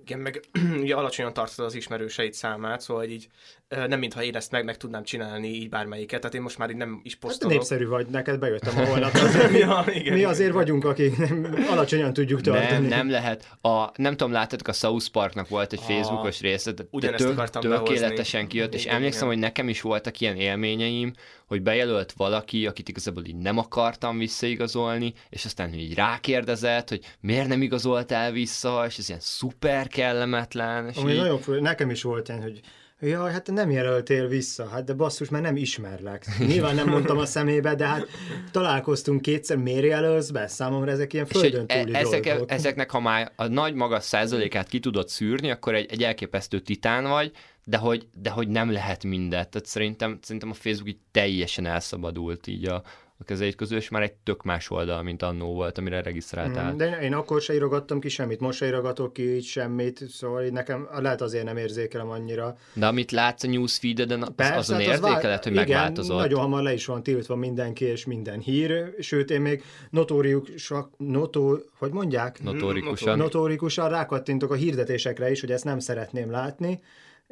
igen, meg (clears throat) ugye alacsonyan tartod az ismerőseid számát, szóval így nem mintha én ezt meg, meg tudnám csinálni így bármelyiket, tehát én most már így nem is posztolok. Hát népszerű vagy, neked bejöttem a holnap. (laughs) Azért, ja, igen, mi azért igen. vagyunk, akik nem, alacsonyan tudjuk tartani. Nem, nem lehet. A, nem tudom, láttatok, a South Parknak volt egy a, Facebookos része, de tök, tökéletesen kijött, és emlékszem, igen. hogy nekem is voltak ilyen élményeim, hogy bejelölt valaki, akit igazából így nem akartam visszaigazolni, és aztán így rákérdezett, hogy miért nem igazoltál vissza, és ez ilyen szuper kellemetlen. És Ami így... nagyon fura, nekem is volt ilyen, hogy Jaj, hát nem jelöltél vissza, hát de basszus, mert nem ismerlek. (laughs) Nyilván nem mondtam a szemébe, de hát találkoztunk kétszer, miért jelölsz be? Számomra ezek ilyen földön e- túli ezek, dolgok. Ezeknek, ha már a nagy magas százalékát ki tudod szűrni, akkor egy, egy elképesztő titán vagy, de hogy, de hogy nem lehet mindet. Tehát szerintem, szerintem a Facebook így teljesen elszabadult így a, a kezeit közül, és már egy tök más oldal, mint annó volt, amire regisztráltál. Mm, de én akkor se írogattam ki semmit, most se írogatok ki így semmit, szóval így nekem lehet azért nem érzékelem annyira. De amit látsz a newsfeed-eden, az, Persze, azon hát az érzékeled, hogy igen, megváltozott. nagyon hamar le is van tiltva mindenki és minden hír, sőt én még notóriusak, notó, hogy mondják? Notórikusan. Notórikusan rákattintok a hirdetésekre is, hogy ezt nem szeretném látni,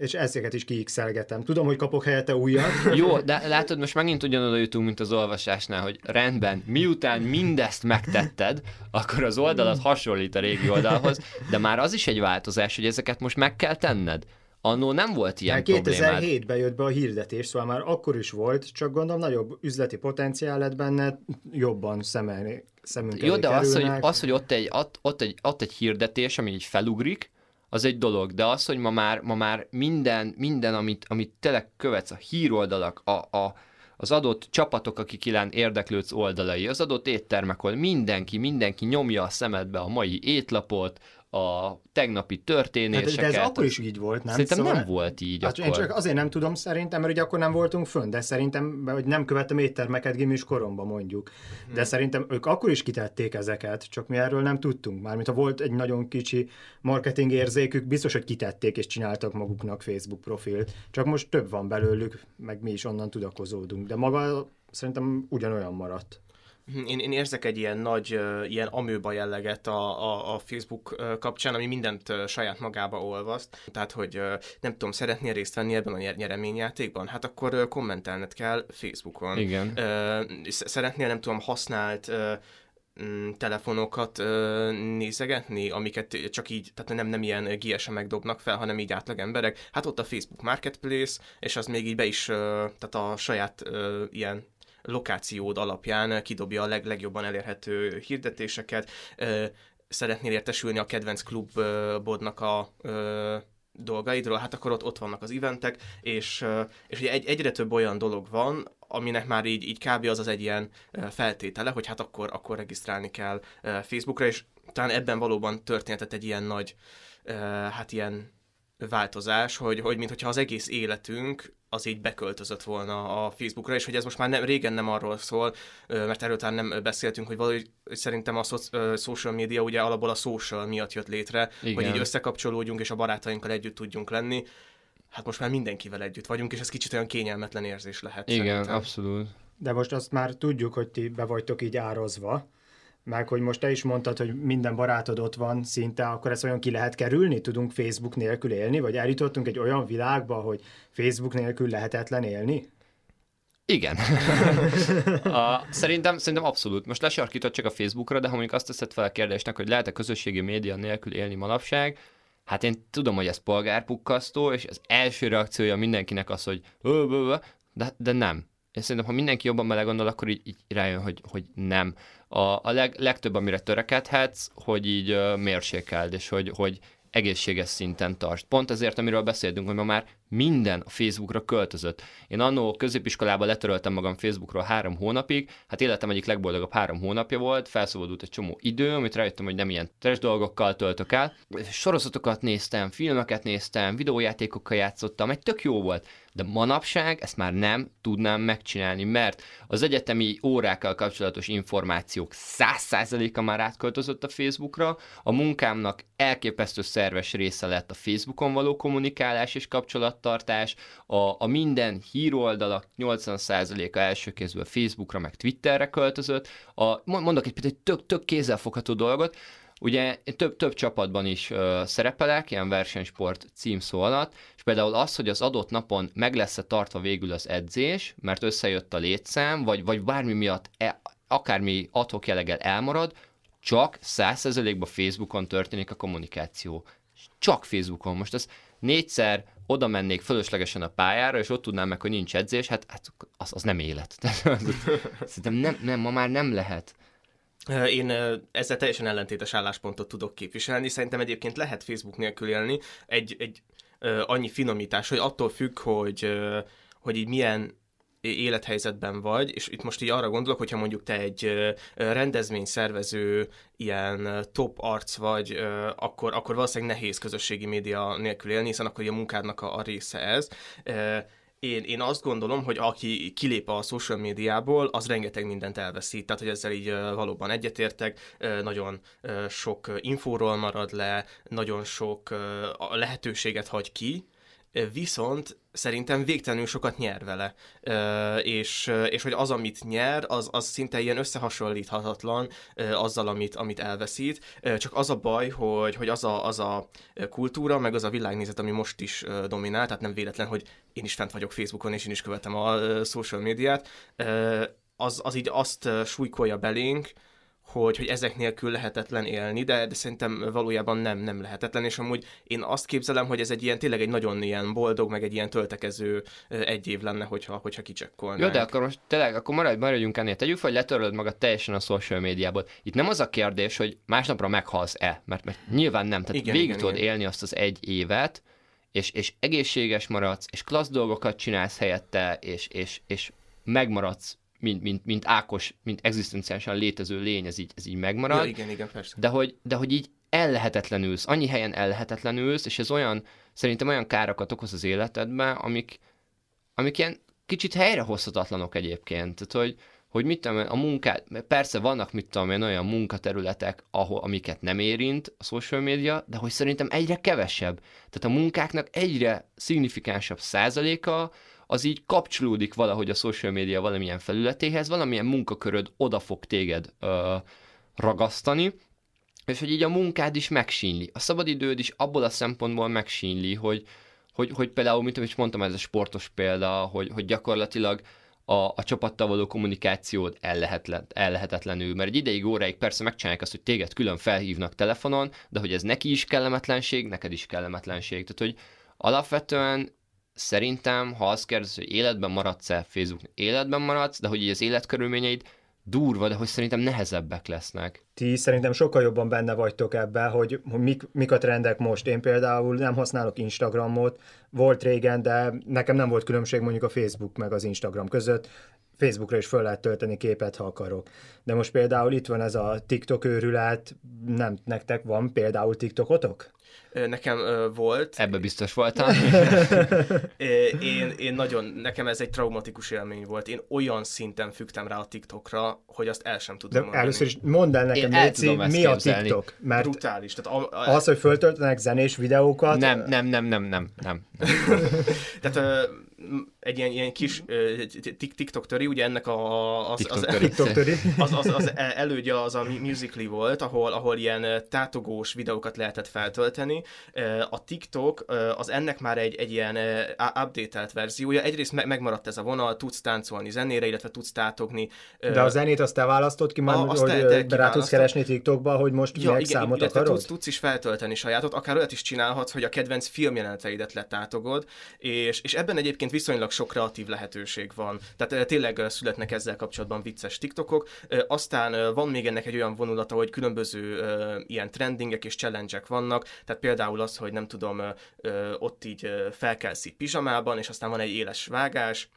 és ezeket is kiixelgetem. Tudom, hogy kapok helyette újat. (laughs) Jó, de látod, most megint ugyanoda jutunk, mint az olvasásnál, hogy rendben, miután mindezt megtetted, akkor az oldalat hasonlít a régi oldalhoz, de már az is egy változás, hogy ezeket most meg kell tenned. Annó nem volt ilyen 2007-ben jött be a hirdetés, szóval már akkor is volt, csak gondolom nagyobb üzleti potenciál lett benne, jobban szemelni, szemünk Jó, de az hogy, az, hogy ott egy, ott, ott, egy, ott egy hirdetés, ami így felugrik, az egy dolog, de az, hogy ma már, ma már minden, minden amit, amit tényleg követsz, a híroldalak, a, a, az adott csapatok, akik iránt érdeklődsz oldalai, az adott éttermek, ahol mindenki, mindenki nyomja a szemedbe a mai étlapot, a tegnapi történéseket. Hát, de ez akkor is így volt, nem? Szerintem szóval... nem volt így hát, akkor. Én csak azért nem tudom szerintem, mert ugye akkor nem voltunk fönn, de szerintem, hogy nem követtem éttermeket gimis koromban mondjuk. De hmm. szerintem ők akkor is kitették ezeket, csak mi erről nem tudtunk. Mármint ha volt egy nagyon kicsi marketing érzékük, biztos, hogy kitették és csináltak maguknak Facebook profilt. Csak most több van belőlük, meg mi is onnan tudakozódunk. De maga szerintem ugyanolyan maradt. Én, én érzek egy ilyen nagy, ilyen amőba jelleget a, a, a Facebook kapcsán, ami mindent saját magába olvaszt. Tehát, hogy nem tudom, szeretnél részt venni ebben a nyer- nyereményjátékban? Hát akkor kommentelned kell Facebookon. Igen. Szeretnél, nem tudom, használt uh, telefonokat ö, nézegetni, amiket csak így, tehát nem, nem ilyen GSM-ek dobnak fel, hanem így átlag emberek. Hát ott a Facebook Marketplace, és az még így be is, ö, tehát a saját ö, ilyen lokációd alapján kidobja a leg, legjobban elérhető hirdetéseket. Szeretnél értesülni a kedvenc klubodnak a dolgaidról, hát akkor ott, ott vannak az eventek, és, és ugye egy, egyre több olyan dolog van, aminek már így, így kb. az az egy ilyen feltétele, hogy hát akkor, akkor regisztrálni kell Facebookra, és talán ebben valóban történhetett egy ilyen nagy, hát ilyen változás, hogy, hogy mintha az egész életünk az így beköltözött volna a Facebookra, és hogy ez most már nem, régen nem arról szól, mert erről talán nem beszéltünk, hogy valahogy szerintem a social media ugye alapból a social miatt jött létre, Igen. hogy így összekapcsolódjunk, és a barátainkkal együtt tudjunk lenni. Hát most már mindenkivel együtt vagyunk, és ez kicsit olyan kényelmetlen érzés lehet. Igen, szerintem. abszolút. De most azt már tudjuk, hogy ti be vagytok így ározva, meg hogy most te is mondtad, hogy minden barátod ott van szinte, akkor ezt olyan ki lehet kerülni? Tudunk Facebook nélkül élni? Vagy eljutottunk egy olyan világba, hogy Facebook nélkül lehetetlen élni? Igen. (laughs) a, szerintem, szerintem abszolút. Most lesarkított csak a Facebookra, de ha mondjuk azt teszed fel a kérdésnek, hogy lehet-e közösségi média nélkül élni manapság, hát én tudom, hogy ez polgárpukkasztó, és az első reakciója mindenkinek az, hogy de, de nem. Én szerintem, ha mindenki jobban belegondol, akkor így, így rájön, hogy, hogy nem a, a leg, legtöbb, amire törekedhetsz, hogy így uh, mérsékeld, és hogy, hogy egészséges szinten tartsd. Pont ezért, amiről beszéltünk, hogy ma már minden a Facebookra költözött. Én annó középiskolában letöröltem magam Facebookról három hónapig, hát életem egyik legboldogabb három hónapja volt, felszabadult egy csomó idő, amit rájöttem, hogy nem ilyen trash dolgokkal töltök el. Sorozatokat néztem, filmeket néztem, videójátékokkal játszottam, egy tök jó volt de manapság ezt már nem tudnám megcsinálni, mert az egyetemi órákkal kapcsolatos információk 100%-a már átköltözött a Facebookra, a munkámnak elképesztő szerves része lett a Facebookon való kommunikálás és kapcsolattartás, a, a minden híroldalak 80%-a első kézből Facebookra meg Twitterre költözött, a, mondok egy, egy tök, tök kézzelfogható dolgot, Ugye több, több csapatban is ö, szerepelek, ilyen versenysport címszó alatt, és például az, hogy az adott napon meg lesz-e tartva végül az edzés, mert összejött a létszám, vagy, vagy bármi miatt e, akármi adhok jelleggel elmarad, csak 100%-ban Facebookon történik a kommunikáció. Csak Facebookon. Most az négyszer oda mennék fölöslegesen a pályára, és ott tudnám meg, hogy nincs edzés, hát, hát az, az nem élet. (laughs) Szerintem nem, nem, ma már nem lehet. Én ezzel teljesen ellentétes álláspontot tudok képviselni. Szerintem egyébként lehet Facebook nélkül élni. Egy, egy annyi finomítás, hogy attól függ, hogy, hogy így milyen élethelyzetben vagy, és itt most így arra gondolok, hogyha mondjuk te egy rendezvény szervező ilyen top arc vagy, akkor, akkor valószínűleg nehéz közösségi média nélkül élni, hiszen akkor a munkádnak a, a része ez én, én azt gondolom, hogy aki kilép a social médiából, az rengeteg mindent elveszít. Tehát, hogy ezzel így valóban egyetértek, nagyon sok infóról marad le, nagyon sok lehetőséget hagy ki, viszont szerintem végtelenül sokat nyer vele, és, és hogy az, amit nyer, az, az szinte ilyen összehasonlíthatatlan azzal, amit, amit elveszít, csak az a baj, hogy, hogy az, a, az a kultúra, meg az a világnézet, ami most is dominál, tehát nem véletlen, hogy én is fent vagyok Facebookon, és én is követem a social médiát, az, az így azt súlykolja belénk, hogy, hogy ezek nélkül lehetetlen élni, de, de szerintem valójában nem, nem lehetetlen, és amúgy én azt képzelem, hogy ez egy ilyen, tényleg egy nagyon ilyen boldog, meg egy ilyen töltekező egy év lenne, hogyha, hogyha kicsekkolnánk. Jó, de akkor most tényleg, akkor maradj, maradjunk ennél. Tegyük fel, hogy letöröd magad teljesen a social médiából. Itt nem az a kérdés, hogy másnapra meghalsz-e, mert, mert nyilván nem. Tehát igen, végig igen, tudod igen. élni azt az egy évet, és, és egészséges maradsz, és klassz dolgokat csinálsz helyette, és, és, és megmaradsz mint, mint, mint Ákos, mint egzisztenciálisan létező lény, ez így, ez így megmarad. Ja, igen, igen, persze. De hogy, de hogy így ellehetetlenülsz, annyi helyen ellehetetlenülsz, és ez olyan, szerintem olyan károkat okoz az életedben, amik, amik ilyen kicsit helyrehozhatatlanok egyébként. Tehát, hogy, hogy mit tudom, a munkát, persze vannak, mit tudom én, olyan munkaterületek, ahol, amiket nem érint a social media, de hogy szerintem egyre kevesebb. Tehát a munkáknak egyre szignifikánsabb százaléka az így kapcsolódik valahogy a social media valamilyen felületéhez, valamilyen munkaköröd oda fog téged ö, ragasztani, és hogy így a munkád is megsínli. A szabadidőd is abból a szempontból megsínli, hogy, hogy, hogy például, mint amit mondtam, ez a sportos példa, hogy, hogy gyakorlatilag a, a csapattal való kommunikációd ellehetlen, ellehetetlenül, mert egy ideig, óráig persze megcsinálják azt, hogy téged külön felhívnak telefonon, de hogy ez neki is kellemetlenség, neked is kellemetlenség. Tehát, hogy alapvetően szerintem, ha azt kérdez, hogy életben maradsz-e Facebook, életben maradsz, de hogy így az életkörülményeid durva, de hogy szerintem nehezebbek lesznek. Ti szerintem sokkal jobban benne vagytok ebben, hogy, mik, mik a trendek most. Én például nem használok Instagramot, volt régen, de nekem nem volt különbség mondjuk a Facebook meg az Instagram között. Facebookra is föl lehet tölteni képet, ha akarok. De most például itt van ez a TikTok őrület, nem, nektek van például TikTokotok? Nekem volt. Ebbe biztos voltam. (laughs) én, én nagyon, nekem ez egy traumatikus élmény volt. Én olyan szinten fügtem rá a TikTokra, hogy azt el sem tudom De mondani. Először is mondd el nekem, Léci, mi képzelni. a TikTok? Mert Brutális. Tehát a, a, az, hogy föltöltenek zenés videókat... Nem, nem, nem, nem, nem, nem. (laughs) Tehát uh, egy ilyen, ilyen kis uh, TikTok töri, ugye ennek a, az, az, (laughs) az, az, az elődje az a Musically volt, ahol, ahol ilyen tátogós videókat lehetett feltölteni. A TikTok az ennek már egy, egy ilyen updatelt verziója. Egyrészt me- megmaradt ez a vonal, tudsz táncolni zenére, illetve tudsz tátogni. De a zenét azt te választod ki, már, a, hogy te, te rá tudsz keresni TikTokba, hogy most ja, igen, számot akarod? Tudsz, tudsz is feltölteni sajátot, akár olyat is csinálhatsz, hogy a kedvenc filmjeleneteidet letátogod, és, és ebben egyébként viszonylag sok kreatív lehetőség van. Tehát tényleg születnek ezzel kapcsolatban vicces TikTokok. Aztán van még ennek egy olyan vonulata, hogy különböző ilyen trendingek és challenge vannak, tehát például az, hogy nem tudom, ott így felkelsz így pizsamában, és aztán van egy éles vágás,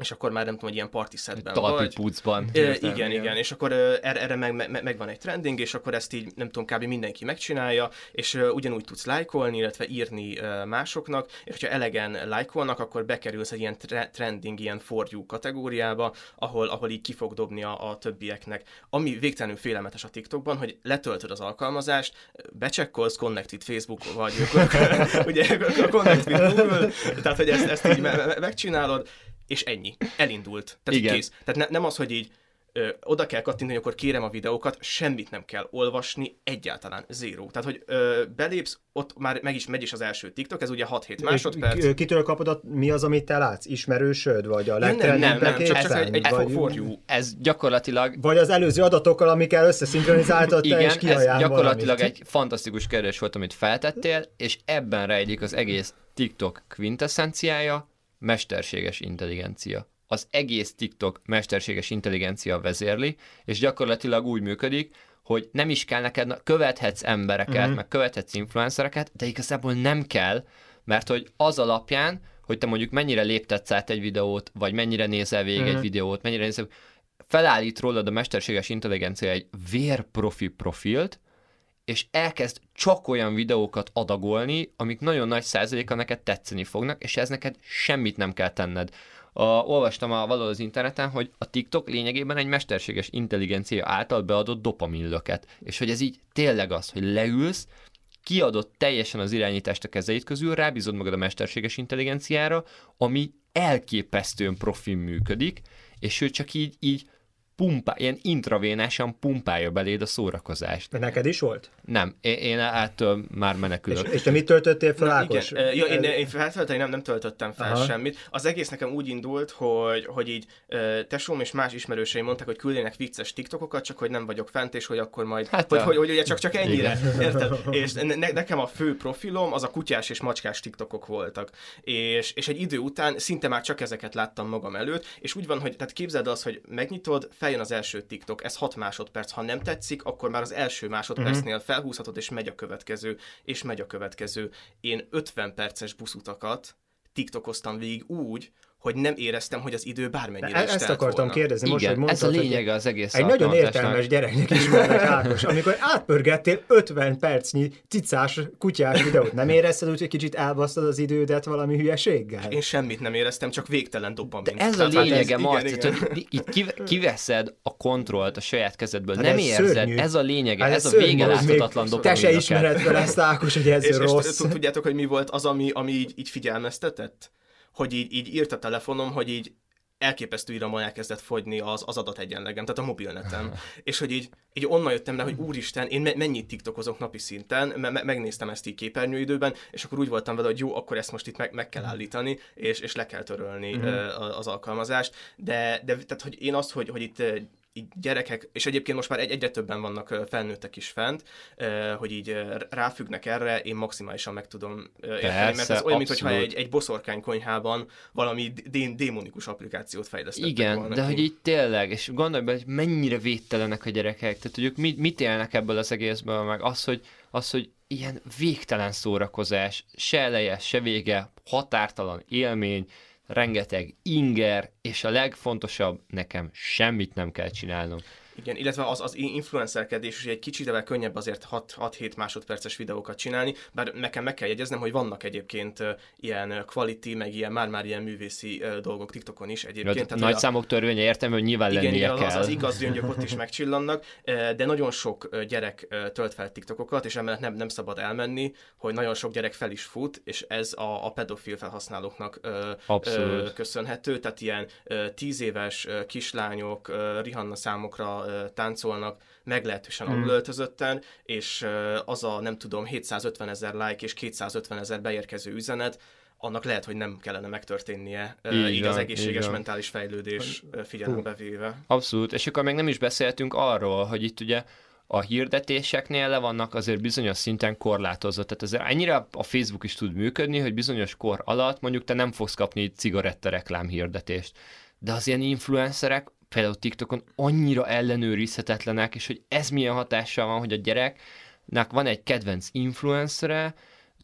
és akkor már nem tudom, hogy ilyen party setben Talpi vagy. pucban. E, igen, igen, igen, és akkor erre, erre meg, meg, meg, van egy trending, és akkor ezt így, nem tudom, kb. mindenki megcsinálja, és uh, ugyanúgy tudsz lájkolni, illetve írni uh, másoknak, és hogyha elegen lájkolnak, akkor bekerülsz egy ilyen tre- trending, ilyen for you kategóriába, ahol, ahol így ki fog dobni a, a többieknek. Ami végtelenül félelmetes a TikTokban, hogy letöltöd az alkalmazást, becsekkolsz Connected Facebook, vagy (laughs) ugye a Connected Google, tehát hogy ezt, ezt így me- me- megcsinálod, és ennyi. Elindult. Tehát Igen. kész. Tehát ne, nem az, hogy így ö, oda kell kattintani, hogy akkor kérem a videókat, semmit nem kell olvasni, egyáltalán zéró. Tehát, hogy ö, belépsz, ott már meg is megy is az első TikTok, ez ugye 6-7 másodperc. Kitől kapod, a, mi az, amit te látsz? Ismerősöd, vagy a nem, nem, nem, nem, csak, csak egy, egy vagy, for you. Ez gyakorlatilag... Vagy az előző adatokkal, amikkel összeszinkronizáltad te, és Igen, ez gyakorlatilag valamit. egy fantasztikus kérdés volt, amit feltettél, és ebben rejlik az egész TikTok quintessenciája, mesterséges intelligencia. Az egész TikTok mesterséges intelligencia vezérli, és gyakorlatilag úgy működik, hogy nem is kell neked, követhetsz embereket, uh-huh. meg követhetsz influencereket, de igazából nem kell, mert hogy az alapján, hogy te mondjuk mennyire léptetsz át egy videót, vagy mennyire nézel végig uh-huh. egy mhm. videót, mennyire nézel, felállít rólad a mesterséges intelligencia egy vérprofi profilt, és elkezd csak olyan videókat adagolni, amik nagyon nagy százaléka neked tetszeni fognak, és ez neked semmit nem kell tenned. A, olvastam a való az interneten, hogy a TikTok lényegében egy mesterséges intelligencia által beadott dopaminlöket, és hogy ez így tényleg az, hogy leülsz, kiadott teljesen az irányítást a kezeid közül, rábízod magad a mesterséges intelligenciára, ami elképesztően profin működik, és ő csak így, így pumpá, ilyen intravénásan pumpálja beléd a szórakozást. De neked is volt? Nem, én, én ettől már menekülök. És, és te mit töltöttél fel, Ákos? Igen. Ja, én, én feltölteni nem, nem töltöttem fel Aha. semmit. Az egész nekem úgy indult, hogy, hogy így tesóm és más ismerőseim mondták, hogy küldjenek vicces TikTokokat, csak hogy nem vagyok fent, és hogy akkor majd, hát hogy, hogy, hogy, ugye csak, csak ennyire, (laughs) érted? És ne, nekem a fő profilom az a kutyás és macskás TikTokok voltak. És, és egy idő után szinte már csak ezeket láttam magam előtt, és úgy van, hogy tehát képzeld az, hogy megnyitod, feljön az első TikTok, ez 6 másodperc, ha nem tetszik, akkor már az első másodpercnél uh-huh. felhúzhatod, és megy a következő, és megy a következő. Én 50 perces buszutakat TikTokoztam végig úgy, hogy nem éreztem, hogy az idő bármennyire is Ezt akartam volna. kérdezni most, Igen, hogy mondtad, ez a lényege az egész Egy nagyon értelmes gyereknek ismernek Ákos, amikor átpörgettél 50 percnyi cicás, kutyás videót, nem érezted úgy, hogy kicsit elbasztad az idődet valami hülyeséggel? Én semmit nem éreztem, csak végtelen dopamin. De ez a lényege, Marci, hogy itt kiveszed a kontrollt a saját kezedből, hát nem érzed, szörnyű. ez a lényege, hát ez, ez a vége láthatatlan. Te se ismered fel ezt, Ákos, hogy ez és, rossz. És tudjátok, hogy mi volt az, ami, ami így, így figyelmeztetett? Hogy így, így írt a telefonom, hogy így elképesztő iramon elkezdett fogyni az, az adategyenlegem, tehát a mobilnetem. (laughs) és hogy így, így onnan jöttem le, hogy úristen, én me- mennyit tiktokozok napi szinten, me- megnéztem ezt így képernyőidőben, és akkor úgy voltam vele, hogy jó, akkor ezt most itt meg, meg kell állítani, és, és le kell törölni uh-huh. az alkalmazást. De, de tehát, hogy én azt, hogy, hogy itt így gyerekek, és egyébként most már egy, egyre többen vannak felnőttek is fent, hogy így ráfüggnek erre, én maximálisan meg tudom érteni, mert ez olyan, mintha egy, egy boszorkány konyhában valami dé- démonikus applikációt fejlesztettek Igen, volna de ki. hogy így tényleg, és gondolj be, hogy mennyire védtelenek a gyerekek, tehát hogy ők mit, mit élnek ebből az egészből, meg az, hogy, az, hogy ilyen végtelen szórakozás, se eleje, se vége, határtalan élmény, rengeteg inger, és a legfontosabb, nekem semmit nem kell csinálnom. Igen, illetve az, az influencerkedés is egy kicsit evel könnyebb azért 6-7 másodperces videókat csinálni, bár nekem meg kell jegyeznem, hogy vannak egyébként ilyen quality, meg ilyen már-már ilyen művészi dolgok TikTokon is egyébként. Ja, tehát nagy a... számok törvénye értem, hogy nyilván igen, lennie igen, kell. Az, az igaz gyöngyök ott is (laughs) megcsillannak, de nagyon sok gyerek tölt fel TikTokokat, és emellett nem, nem szabad elmenni, hogy nagyon sok gyerek fel is fut, és ez a, a pedofil felhasználóknak Abszolút. köszönhető, tehát ilyen tíz éves kislányok Rihanna számokra táncolnak, meglehetősen mm. öltözötten, és az a nem tudom 750 ezer like és 250 ezer beérkező üzenet, annak lehet, hogy nem kellene megtörténnie, így, így az egészséges így mentális fejlődés figyelembe véve. Abszolút, és akkor még nem is beszéltünk arról, hogy itt ugye a hirdetéseknél le vannak azért bizonyos szinten korlátozva. Tehát azért ennyire a Facebook is tud működni, hogy bizonyos kor alatt mondjuk te nem fogsz kapni cigaretta reklám hirdetést. De az ilyen influencerek például TikTokon annyira ellenőrizhetetlenek, és hogy ez milyen hatással van, hogy a gyereknek van egy kedvenc influencere,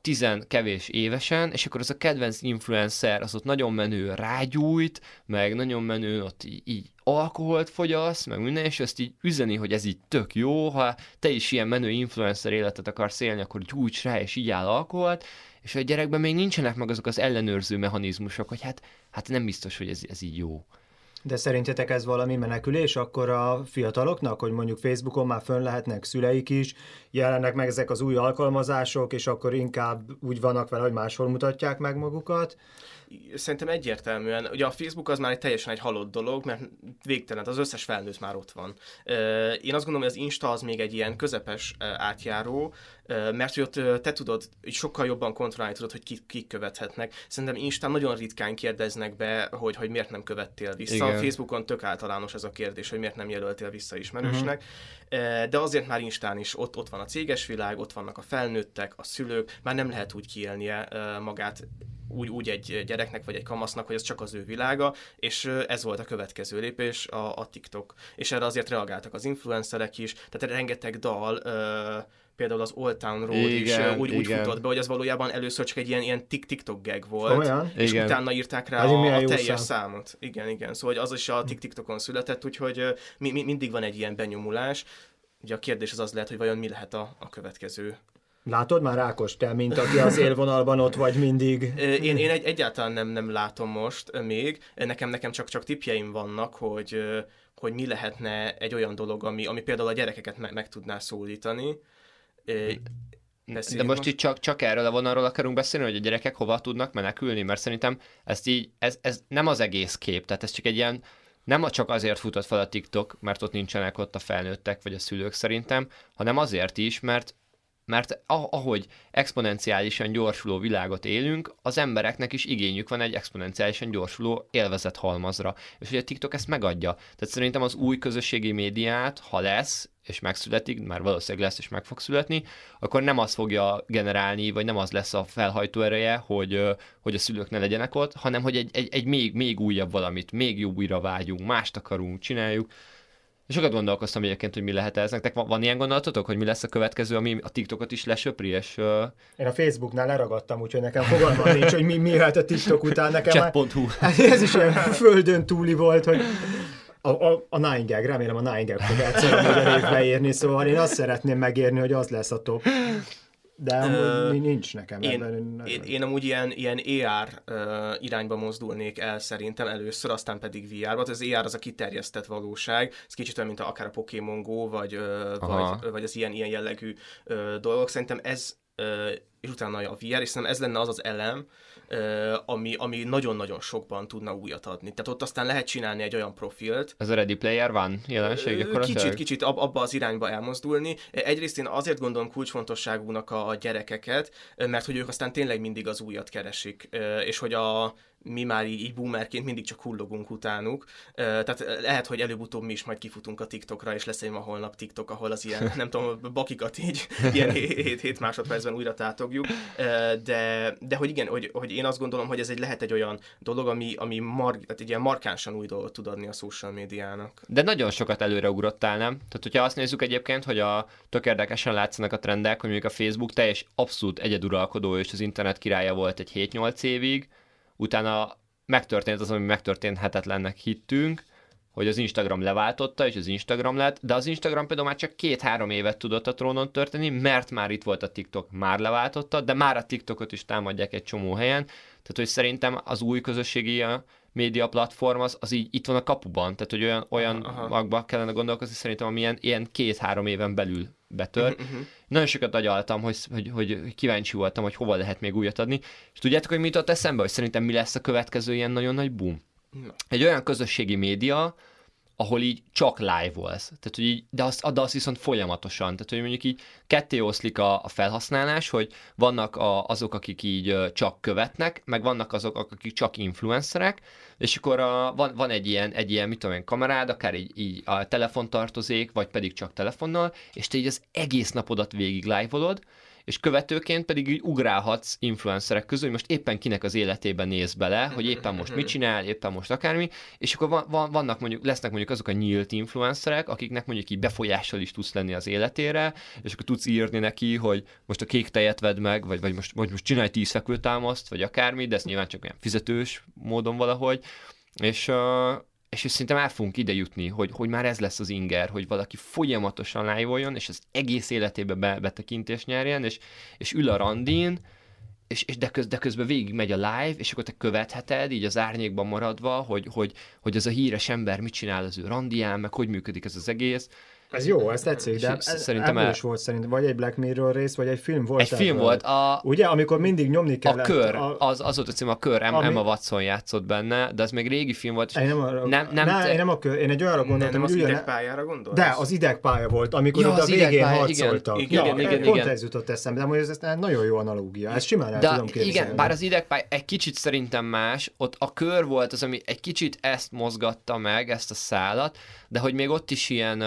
tizen kevés évesen, és akkor az a kedvenc influencer az ott nagyon menő rágyújt, meg nagyon menő ott így, így alkoholt fogyasz, meg minden, és ezt így üzeni, hogy ez így tök jó, ha te is ilyen menő influencer életet akarsz élni, akkor gyújts rá, és így áll alkoholt, és a gyerekben még nincsenek meg azok az ellenőrző mechanizmusok, hogy hát, hát nem biztos, hogy ez, ez így jó. De szerintetek ez valami menekülés akkor a fiataloknak, hogy mondjuk Facebookon már fönn lehetnek szüleik is, jelennek meg ezek az új alkalmazások, és akkor inkább úgy vannak vele, hogy máshol mutatják meg magukat? Szerintem egyértelműen, ugye a Facebook az már egy teljesen egy halott dolog, mert végtelen, az összes felnőtt már ott van. Én azt gondolom, hogy az Insta az még egy ilyen közepes átjáró, mert hogy ott te tudod, hogy sokkal jobban kontrollálni tudod, hogy kik, kik követhetnek. Szerintem Instán nagyon ritkán kérdeznek be, hogy, hogy miért nem követtél vissza. Igen. A Facebookon tök általános ez a kérdés, hogy miért nem jelöltél vissza ismerősnek. Uh-huh. De azért már Instán is ott, ott van a céges világ, ott vannak a felnőttek, a szülők, már nem lehet úgy kiélnie magát úgy, úgy egy gyereknek vagy egy kamasznak, hogy ez csak az ő világa, és ez volt a következő lépés, a, a TikTok. És erre azért reagáltak az influencerek is, tehát rengeteg dal, például az Old Town Road igen, is úgy, úgy futott be, hogy az valójában először csak egy ilyen, ilyen TikTok gag volt, Olyan? és igen. utána írták rá a, a teljes szám. számot. Igen, igen, szóval az is a TikTokon született, úgyhogy mi, mi, mindig van egy ilyen benyomulás. Ugye a kérdés az az lehet, hogy vajon mi lehet a, a következő Látod már Ákos, te, mint aki az élvonalban ott vagy mindig? Én, én egy, egyáltalán nem, nem látom most még. Nekem, nekem csak, csak tipjeim vannak, hogy, hogy mi lehetne egy olyan dolog, ami, ami például a gyerekeket meg, meg tudná szólítani. De most itt csak, csak erről a vonalról akarunk beszélni, hogy a gyerekek hova tudnak menekülni, mert szerintem ezt így, ez, ez nem az egész kép, tehát ez csak egy ilyen, nem csak azért futott fel a TikTok, mert ott nincsenek ott a felnőttek vagy a szülők szerintem, hanem azért is, mert mert ahogy exponenciálisan gyorsuló világot élünk, az embereknek is igényük van egy exponenciálisan gyorsuló élvezet halmazra. És ugye a TikTok ezt megadja. Tehát szerintem az új közösségi médiát, ha lesz, és megszületik, már valószínűleg lesz és meg fog születni, akkor nem az fogja generálni, vagy nem az lesz a felhajtó ereje, hogy, hogy a szülők ne legyenek ott, hanem hogy egy, egy, egy még, még újabb valamit, még jobb újra vágyunk, mást akarunk, csináljuk. Sokat gondolkoztam egyébként, hogy mi lehet ez. Nektek van, van ilyen gondolatotok, hogy mi lesz a következő, ami a TikTokot is lesöpri, és... Uh... Én a Facebooknál leragadtam, úgyhogy nekem fogalmam nincs, hogy mi, mi lehet a TikTok után. Nekem Chat.hu. Már, ez is ilyen földön túli volt, hogy a, a, a Nine remélem a Nine Gag fog egyszer a évbe érni, szóval én azt szeretném megérni, hogy az lesz a top. De amúgy uh, nincs nekem én, ebben. Én, én amúgy ilyen, ilyen AR uh, irányba mozdulnék el szerintem először, aztán pedig VR-ba. Az AR az a kiterjesztett valóság, ez kicsit olyan, mint a, akár a Pokémon Go, vagy, uh, vagy, vagy az ilyen, ilyen jellegű uh, dolgok. Szerintem ez uh, és utána a VR, és szerintem ez lenne az az elem, ami, ami nagyon-nagyon sokban tudna újat adni. Tehát ott aztán lehet csinálni egy olyan profilt. Ez a Ready Player van jelenség? Kicsit, kicsit ab, abba az irányba elmozdulni. Egyrészt én azért gondolom kulcsfontosságúnak a, a gyerekeket, mert hogy ők aztán tényleg mindig az újat keresik, és hogy a mi már így, így boomerként mindig csak hullogunk utánuk. Tehát lehet, hogy előbb-utóbb mi is majd kifutunk a TikTokra, és lesz egy ma holnap TikTok, ahol az ilyen, nem tudom, bakikat így (laughs) ilyen 7 másodpercben újra tátogjuk. De, de hogy igen, hogy, hogy én azt gondolom, hogy ez egy lehet egy olyan dolog, ami, ami mar, tehát egy ilyen markánsan új dolgot tud adni a social médiának. De nagyon sokat előre ugrottál, nem? Tehát, hogyha azt nézzük egyébként, hogy a tök érdekesen látszanak a trendek, hogy mondjuk a Facebook teljes abszolút egyeduralkodó és az internet királya volt egy 7-8 évig, utána megtörtént az, ami megtörténhetetlennek hittünk, hogy az Instagram leváltotta, és az Instagram lett, de az Instagram például már csak két-három évet tudott a trónon történni, mert már itt volt a TikTok, már leváltotta, de már a TikTokot is támadják egy csomó helyen, tehát hogy szerintem az új közösségi média platform az, az így itt van a kapuban, tehát hogy olyan, olyan magba kellene gondolkozni szerintem, ami ilyen, két-három éven belül betör. Uh-huh. Nagyon sokat agyaltam, hogy, hogy, hogy kíváncsi voltam, hogy hova lehet még újat adni. És tudjátok, hogy mit ott eszembe, hogy szerintem mi lesz a következő ilyen nagyon nagy boom? Na. Egy olyan közösségi média, ahol így csak live volsz. Tehát, hogy így, de, azt, de azt viszont folyamatosan. Tehát, hogy mondjuk így ketté oszlik a, a felhasználás, hogy vannak a, azok, akik így csak követnek, meg vannak azok, akik csak influencerek, és akkor a, van, van egy ilyen, egy ilyen, mit tudom én, kamerád, akár így, így a telefon tartozék, vagy pedig csak telefonnal, és te így az egész napodat végig live és követőként pedig így ugrálhatsz influencerek közül, hogy most éppen kinek az életében néz bele, hogy éppen most mit csinál, éppen most akármi, és akkor van, van, vannak mondjuk, lesznek mondjuk azok a nyílt influencerek, akiknek mondjuk így befolyással is tudsz lenni az életére, és akkor tudsz írni neki, hogy most a kék tejet vedd meg, vagy, vagy most, vagy most csinálj tíz fekvőtámaszt, vagy akármi, de ez nyilván csak olyan fizetős módon valahogy, és, és szerintem el fogunk ide jutni, hogy, hogy már ez lesz az inger, hogy valaki folyamatosan live és az egész életébe be, betekintést nyerjen, és, és ül a randin, és, és de, köz, de közben végig megy a live, és akkor te követheted, így az árnyékban maradva, hogy, hogy, hogy ez a híres ember mit csinál az ő randián, meg hogy működik ez az egész, ez jó, ez tetszik, de szerintem el... is volt szerintem, vagy egy Black Mirror rész, vagy egy film volt. Egy film volt. A... Ugye, amikor mindig nyomni kellett. A kör, a... az, az volt a cím, a kör, ami... Emma Watson játszott benne, de az még régi film volt. Én nem, arra... nem, nem, ne, te... én nem a kör, én egy olyanra gondoltam, nem, nem az idegpályára gondolsz? De, az idegpálya volt, amikor ja, ott a végén harcoltak. Igen, igen, igen, pont ez jutott eszembe, de hogy ez nagyon jó analógia, ezt simán el de tudom képzelni. Igen, bár az idegpálya egy kicsit szerintem más, ott a kör volt az, ami egy kicsit ezt mozgatta meg, ezt a szálat, de hogy még ott is ilyen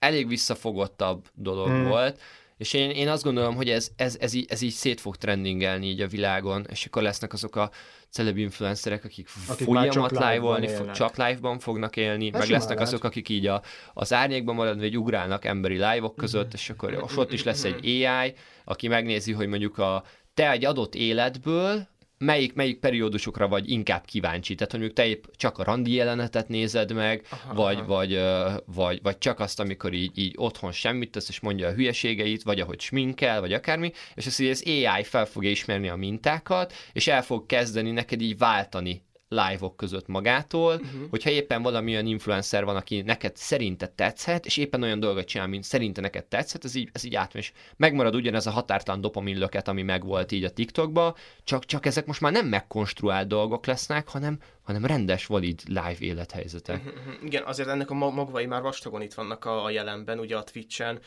elég visszafogottabb dolog hmm. volt, és én, én azt gondolom, hogy ez, ez, ez, így, ez így szét fog trendingelni így a világon, és akkor lesznek azok a celeb influencerek, akik, akik folyamat live-olni, live csak live-ban fognak élni, ez meg lesznek lehet. azok, akik így a, az árnyékban maradni, vagy ugrálnak emberi live-ok között, mm-hmm. és akkor ott is lesz egy AI, aki megnézi, hogy mondjuk a te egy adott életből melyik, melyik periódusokra vagy inkább kíváncsi? Tehát, hogy te épp csak a randi jelenetet nézed meg, aha, vagy, aha. Vagy, vagy, vagy csak azt, amikor így, így otthon semmit tesz, és mondja a hülyeségeit, vagy ahogy sminkel, vagy akármi, és azt, hogy az AI fel fogja ismerni a mintákat, és el fog kezdeni neked így váltani live-ok között magától, uh-huh. hogyha éppen valamilyen influencer van, aki neked szerinted tetszhet, és éppen olyan dolgot csinál, mint szerinte neked tetszhet, ez így, ez így átmegy, és megmarad ugyanez a határtalan dopaminlöket, ami megvolt így a TikTokba, csak, csak ezek most már nem megkonstruált dolgok lesznek, hanem, hanem rendes, valid live élethelyzetek. Uh-huh. Igen, azért ennek a magvai már vastagon itt vannak a, a jelenben, ugye a Twitch-en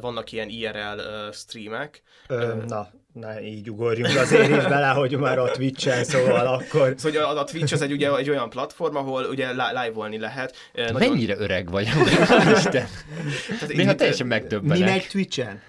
vannak ilyen IRL streamek. Ö, na, ne így ugorjunk azért is bele, hogy már a Twitch-en, szóval akkor... Szóval a, a Twitch az egy, ugye, egy olyan platform, ahol ugye live-olni lehet. Nagyon... Mennyire öreg vagy, (laughs) Isten? Néha teljesen megdöbbenek. Mi megy Twitch-en?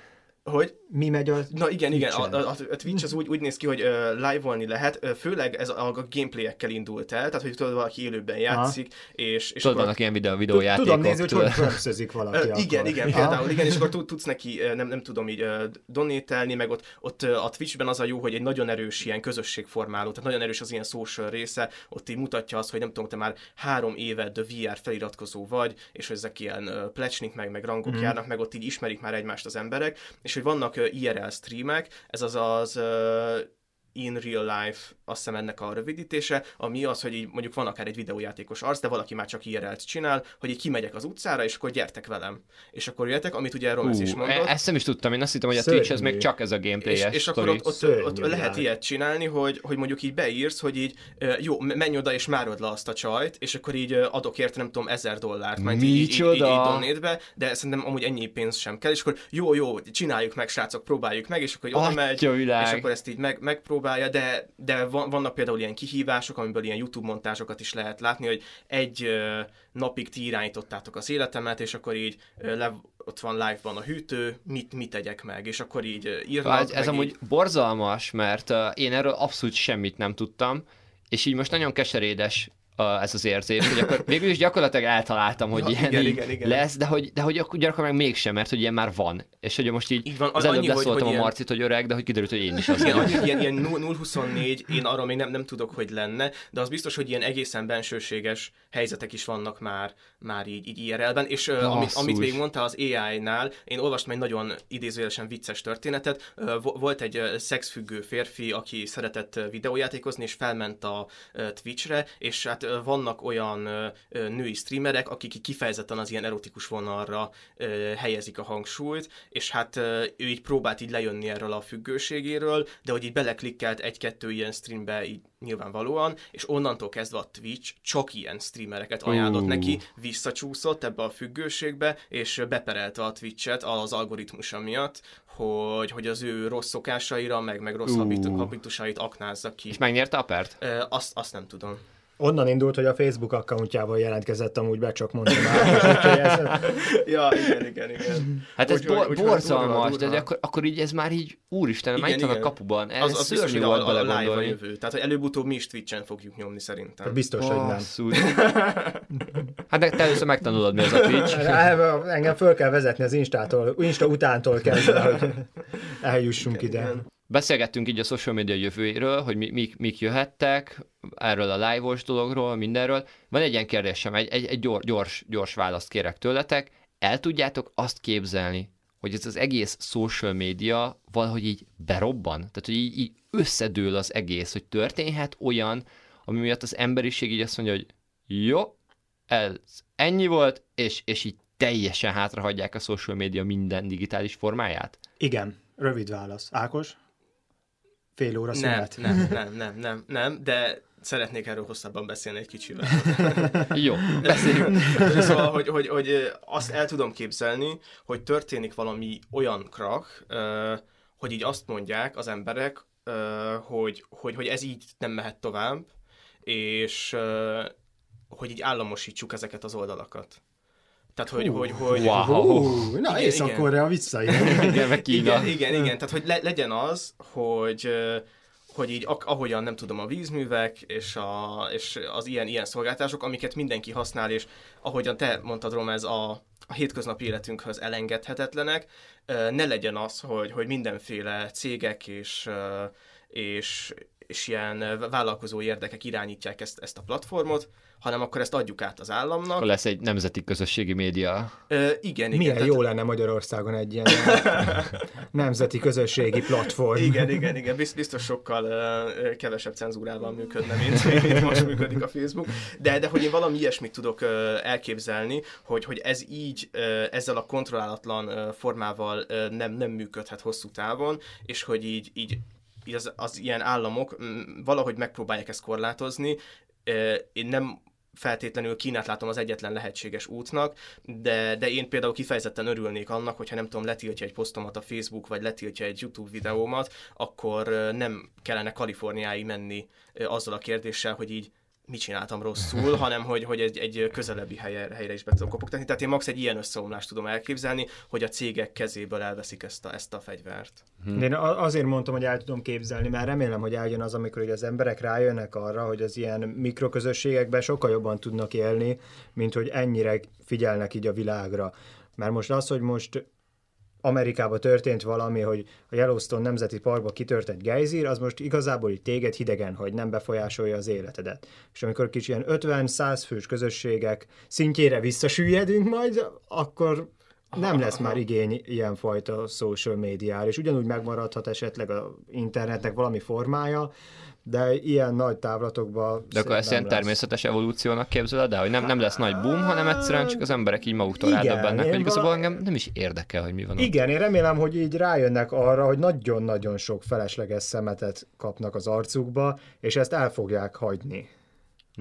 Hogy? Mi megy a Na igen, igen, a, a, a Twitch az úgy, úgy néz ki, hogy uh, live-olni lehet, uh, főleg ez a, a gameplayekkel indult el, tehát hogy tudod, valaki élőben játszik, Aha. és, és tudod, akkor... vannak ilyen videó, videójátékok. Tudom nézni, hogy hogy pörszözik valaki uh, Igen, igen, például, igen, és akkor tudsz neki, nem, nem tudom így uh, donételni, meg ott, ott uh, a Twitchben az a jó, hogy egy nagyon erős ilyen közösségformáló, tehát nagyon erős az ilyen social része, ott így mutatja azt, hogy nem tudom, te már három éve de VR feliratkozó vagy, és hogy ezek ilyen uh, plecsnik meg, meg rangok mm. járnak, meg ott így ismerik már egymást az emberek, és hogy vannak IRL stream streamek, ez az az in real life, azt hiszem ennek a rövidítése, ami az, hogy így mondjuk van akár egy videójátékos arc, de valaki már csak IRL-t csinál, hogy így kimegyek az utcára, és akkor gyertek velem. És akkor jöttek, amit ugye Romez is mondott. e- ezt nem is tudtam, én azt hittem, hogy a Szörnyű. Twitch ez még csak ez a gameplay és, és akkor ott, ott, ott lehet világ. ilyet csinálni, hogy, hogy mondjuk így beírsz, hogy így jó, me- menj oda és márod le azt a csajt, és akkor így adok érte nem tudom ezer dollárt, majd így, így, így, donate-be, de szerintem amúgy ennyi pénz sem kell, és akkor jó, jó, csináljuk meg, srácok, próbáljuk meg, és akkor oda megy, és akkor ezt így meg, megpróbálja, de, de van, vannak például ilyen kihívások, amiből ilyen YouTube montázsokat is lehet látni, hogy egy napig ti irányítottátok az életemet, és akkor így le, ott van live-ban a hűtő, mit, mit tegyek meg, és akkor így írnak, Hát ez amúgy így, borzalmas, mert én erről abszolút semmit nem tudtam, és így most nagyon keserédes ez az érzés, hogy akkor végül is gyakorlatilag eltaláltam, hogy Ja, ilyen igen, igen, igen. lesz, de hogy, de hogy akkor gyakran meg mégsem, mert hogy ilyen már van. És hogy most így, Így van, az annyi, előbb leszóltam hogy a Marcit, hogy öreg, de hogy kiderült, hogy én is az Igen, annyi, ilyen, ilyen 0-24, én arról még nem, nem tudok, hogy lenne, de az biztos, hogy ilyen egészen bensőséges helyzetek is vannak már, már így, így IRL-ben, és uh, amit, Basszus. amit még mondta az AI-nál, én olvastam egy nagyon idézőjelesen vicces történetet, uh, vo- volt egy uh, szexfüggő férfi, aki szeretett videójátékozni, és felment a uh, Twitchre, és hát vannak olyan uh, uh, női streamerek, akik kifejezetten az ilyen erotikus vonalra uh, helyezik a hangsúlyt, és hát uh, ő így próbált így lejönni erről a függőségéről, de hogy így beleklikkelt egy-kettő ilyen streambe így nyilvánvalóan, és onnantól kezdve a Twitch csak ilyen streamereket ajánlott Ú. neki, visszacsúszott ebbe a függőségbe, és beperelte a Twitch-et az algoritmusa miatt, hogy, hogy az ő rossz szokásaira, meg, meg rossz habitu- habitusait aknázza ki. És megnyerte a pert? Ö, azt, azt nem tudom. Onnan indult, hogy a Facebook accountjával jelentkezett amúgy be, csak mondtam úgyhogy ez- (laughs) ja, igen, igen, igen. Hát ez Úgyhogy- bo- borzalmas, de, durva. akkor, akkor így ez már így, úristen, már Igen, itt van a igen. kapuban. Ez Az, az szörnyű volt a, a, a jövő. Tehát, hogy előbb-utóbb mi is Twitch-en fogjuk nyomni szerintem. Biztos, hogy nem. Hát te először megtanulod, mi az a Twitch. (laughs) Hát, Engem föl kell vezetni az Instától, Insta utántól kezdve, hogy eljussunk ide. Beszélgettünk így a social media jövőjéről, hogy mi, mik, mik jöhettek, erről a live-os dologról, mindenről. Van egy ilyen kérdésem, egy, egy, egy gyors, gyors, gyors választ kérek tőletek. El tudjátok azt képzelni, hogy ez az egész social media valahogy így berobban? Tehát, hogy így, így összedől az egész, hogy történhet olyan, ami miatt az emberiség így azt mondja, hogy jó, ez ennyi volt, és, és így teljesen hátrahagyják a social media minden digitális formáját? Igen, rövid válasz. Ákos? Fél óra szünet? nem, (laughs) nem, nem, nem, nem, de szeretnék erről hosszabban beszélni egy kicsivel. (laughs) Jó, beszéljünk. (laughs) Szóval, hogy, hogy, hogy azt el tudom képzelni, hogy történik valami olyan krak, hogy így azt mondják az emberek, hogy, hogy, hogy ez így nem mehet tovább, és hogy így államosítsuk ezeket az oldalakat. Tehát, hogy, hogy, hogy, Wow. Hú, na, Igen, Észak-Korea visszajön. Igen, (laughs) meg Kína. igen, igen, igen, tehát hogy le, legyen az, hogy hogy így ahogyan nem tudom a vízművek és, a, és az ilyen, ilyen szolgáltások, amiket mindenki használ, és ahogyan te mondtad, Rom, ez a, a hétköznapi életünkhöz elengedhetetlenek, ne legyen az, hogy, hogy mindenféle cégek és, és, és ilyen vállalkozó érdekek irányítják ezt, ezt a platformot, hanem akkor ezt adjuk át az államnak. Akkor lesz egy nemzeti közösségi média. Ö, igen, igen. Milyen tehát- jó lenne Magyarországon egy ilyen (laughs) nemzeti közösségi platform. Igen, igen, igen, Biz- biztos sokkal uh, kevesebb cenzúrával működne, mint, (laughs) mint most működik a Facebook. De, de hogy én valami ilyesmit tudok uh, elképzelni, hogy, hogy ez így, uh, ezzel a kontrollálatlan uh, formával uh, nem, nem működhet hosszú távon, és hogy így így az, az ilyen államok valahogy megpróbálják ezt korlátozni. Én nem feltétlenül Kínát látom az egyetlen lehetséges útnak, de, de én például kifejezetten örülnék annak, hogyha nem tudom, letiltja egy posztomat a Facebook, vagy letiltja egy YouTube videómat, akkor nem kellene Kaliforniáig menni azzal a kérdéssel, hogy így mit csináltam rosszul, (laughs) hanem hogy, hogy egy, egy közelebbi helyre, helyre is be tudom kopogtatni. Tehát én max egy ilyen összeomlást tudom elképzelni, hogy a cégek kezéből elveszik ezt a, ezt a fegyvert. De én azért mondtam, hogy el tudom képzelni, mert remélem, hogy eljön az, amikor ugye az emberek rájönnek arra, hogy az ilyen mikroközösségekben sokkal jobban tudnak élni, mint hogy ennyire figyelnek így a világra. Mert most az, hogy most Amerikában történt valami, hogy a Yellowstone Nemzeti Parkba kitört egy gejzír, az most igazából így téged hidegen, hogy nem befolyásolja az életedet. És amikor kicsi ilyen 50-100 fős közösségek szintjére visszasüllyedünk majd, akkor nem lesz már igény ilyenfajta social médiára, és ugyanúgy megmaradhat esetleg a internetnek valami formája, de ilyen nagy távlatokban De akkor ezt ilyen lesz. természetes evolúciónak képzeled el, hogy nem, nem lesz nagy boom, hanem egyszerűen csak az emberek így maguktól Igen, rádöbbennek, hogy igazából vala- engem nem is érdekel, hogy mi van ott. Igen, én remélem, hogy így rájönnek arra, hogy nagyon-nagyon sok felesleges szemetet kapnak az arcukba, és ezt el fogják hagyni.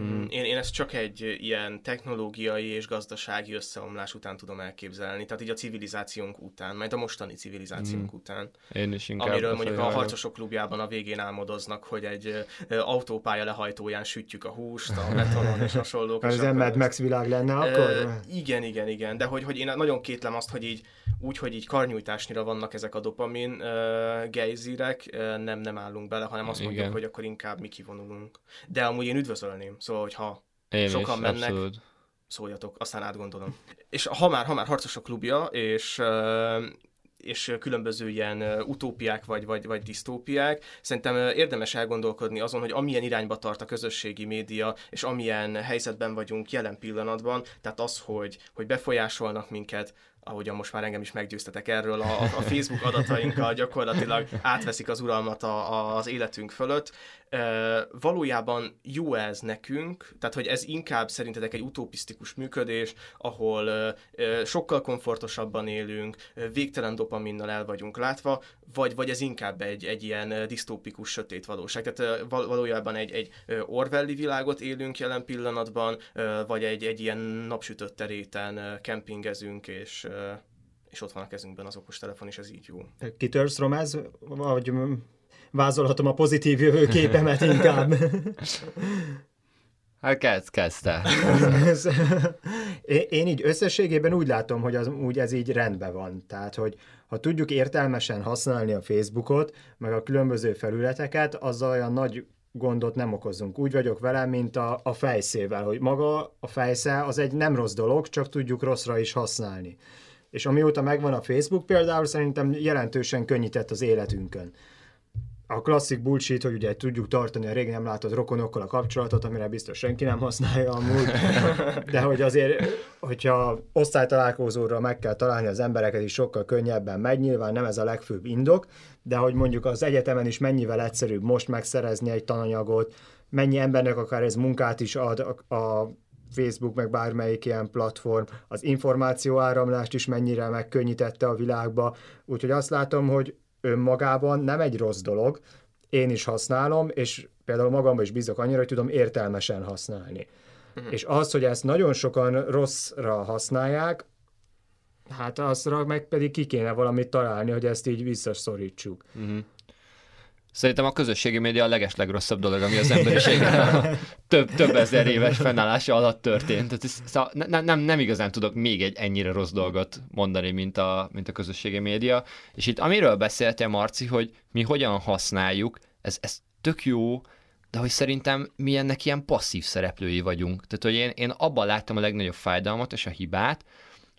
Mm. Én, én ezt csak egy ilyen technológiai és gazdasági összeomlás után tudom elképzelni, tehát így a civilizációnk után, majd a mostani civilizációnk mm. után. Én is inkább Amiről mondjuk a harcosok klubjában a végén álmodoznak, hogy egy autópálya lehajtóján sütjük a húst, a betonon és hasonlók. Mad ezt- Max világ lenne, akkor... igen, igen, igen, de hogy, hogy én nagyon kétlem azt, hogy így úgy, hogy így karnyújtásnyira vannak ezek a dopamin uh, gejzírek, uh, nem, nem állunk bele, hanem azt mondjuk, Igen. hogy akkor inkább mi kivonulunk. De amúgy én üdvözölném, szóval, hogyha Én sokan is, mennek. abszolút. szóljatok, aztán átgondolom. És ha már, ha már harcosok klubja, és és különböző ilyen utópiák vagy, vagy, vagy disztópiák. Szerintem érdemes elgondolkodni azon, hogy amilyen irányba tart a közösségi média, és amilyen helyzetben vagyunk jelen pillanatban, tehát az, hogy, hogy befolyásolnak minket, ahogyan most már engem is meggyőztetek erről, a, a Facebook (laughs) adatainkkal gyakorlatilag átveszik az uralmat a, a, az életünk fölött. Valójában jó ez nekünk, tehát hogy ez inkább szerintetek egy utopisztikus működés, ahol sokkal komfortosabban élünk, végtelen dopaminnal el vagyunk látva, vagy, vagy ez inkább egy, egy ilyen disztópikus sötét valóság. Tehát val- valójában egy, egy Orwelli világot élünk jelen pillanatban, vagy egy, egy ilyen napsütött teréten kempingezünk, és, és ott van a kezünkben az okostelefon, és ez így jó. Kitörsz, Romez? Vagy vázolhatom a pozitív jövőképemet inkább. Hát kezd, kezdte. Ez- Én- Én így összességében úgy látom, hogy az, úgy ez így rendben van. Tehát, hogy ha tudjuk értelmesen használni a Facebookot, meg a különböző felületeket, azzal olyan nagy gondot nem okozunk. Úgy vagyok vele, mint a, a fejszével, hogy maga a fejsze az egy nem rossz dolog, csak tudjuk rosszra is használni. És amióta megvan a Facebook például, szerintem jelentősen könnyített az életünkön a klasszik bullshit, hogy ugye tudjuk tartani a régen nem látott rokonokkal a kapcsolatot, amire biztos senki nem használja amúgy, (laughs) de hogy azért, hogyha osztálytalálkozóra meg kell találni az embereket is sokkal könnyebben megy, nyilván nem ez a legfőbb indok, de hogy mondjuk az egyetemen is mennyivel egyszerűbb most megszerezni egy tananyagot, mennyi embernek akár ez munkát is ad a, a Facebook, meg bármelyik ilyen platform, az információ áramlást is mennyire megkönnyítette a világba, úgyhogy azt látom, hogy önmagában nem egy rossz dolog, én is használom, és például magamban is bízok annyira, hogy tudom értelmesen használni. Uh-huh. És az, hogy ezt nagyon sokan rosszra használják, hát azra meg pedig ki kéne valamit találni, hogy ezt így visszaszorítsuk. Szerintem a közösségi média a legeslegrosszabb dolog, ami az emberiségnek a (laughs) több, több ezer éves fennállása alatt történt. Tehát ez, szóval ne, nem, nem igazán tudok még egy ennyire rossz dolgot mondani, mint a, mint a közösségi média. És itt amiről beszéltél, Marci, hogy mi hogyan használjuk, ez, ez tök jó, de hogy szerintem mi ennek ilyen passzív szereplői vagyunk. Tehát, hogy én, én abban láttam a legnagyobb fájdalmat és a hibát,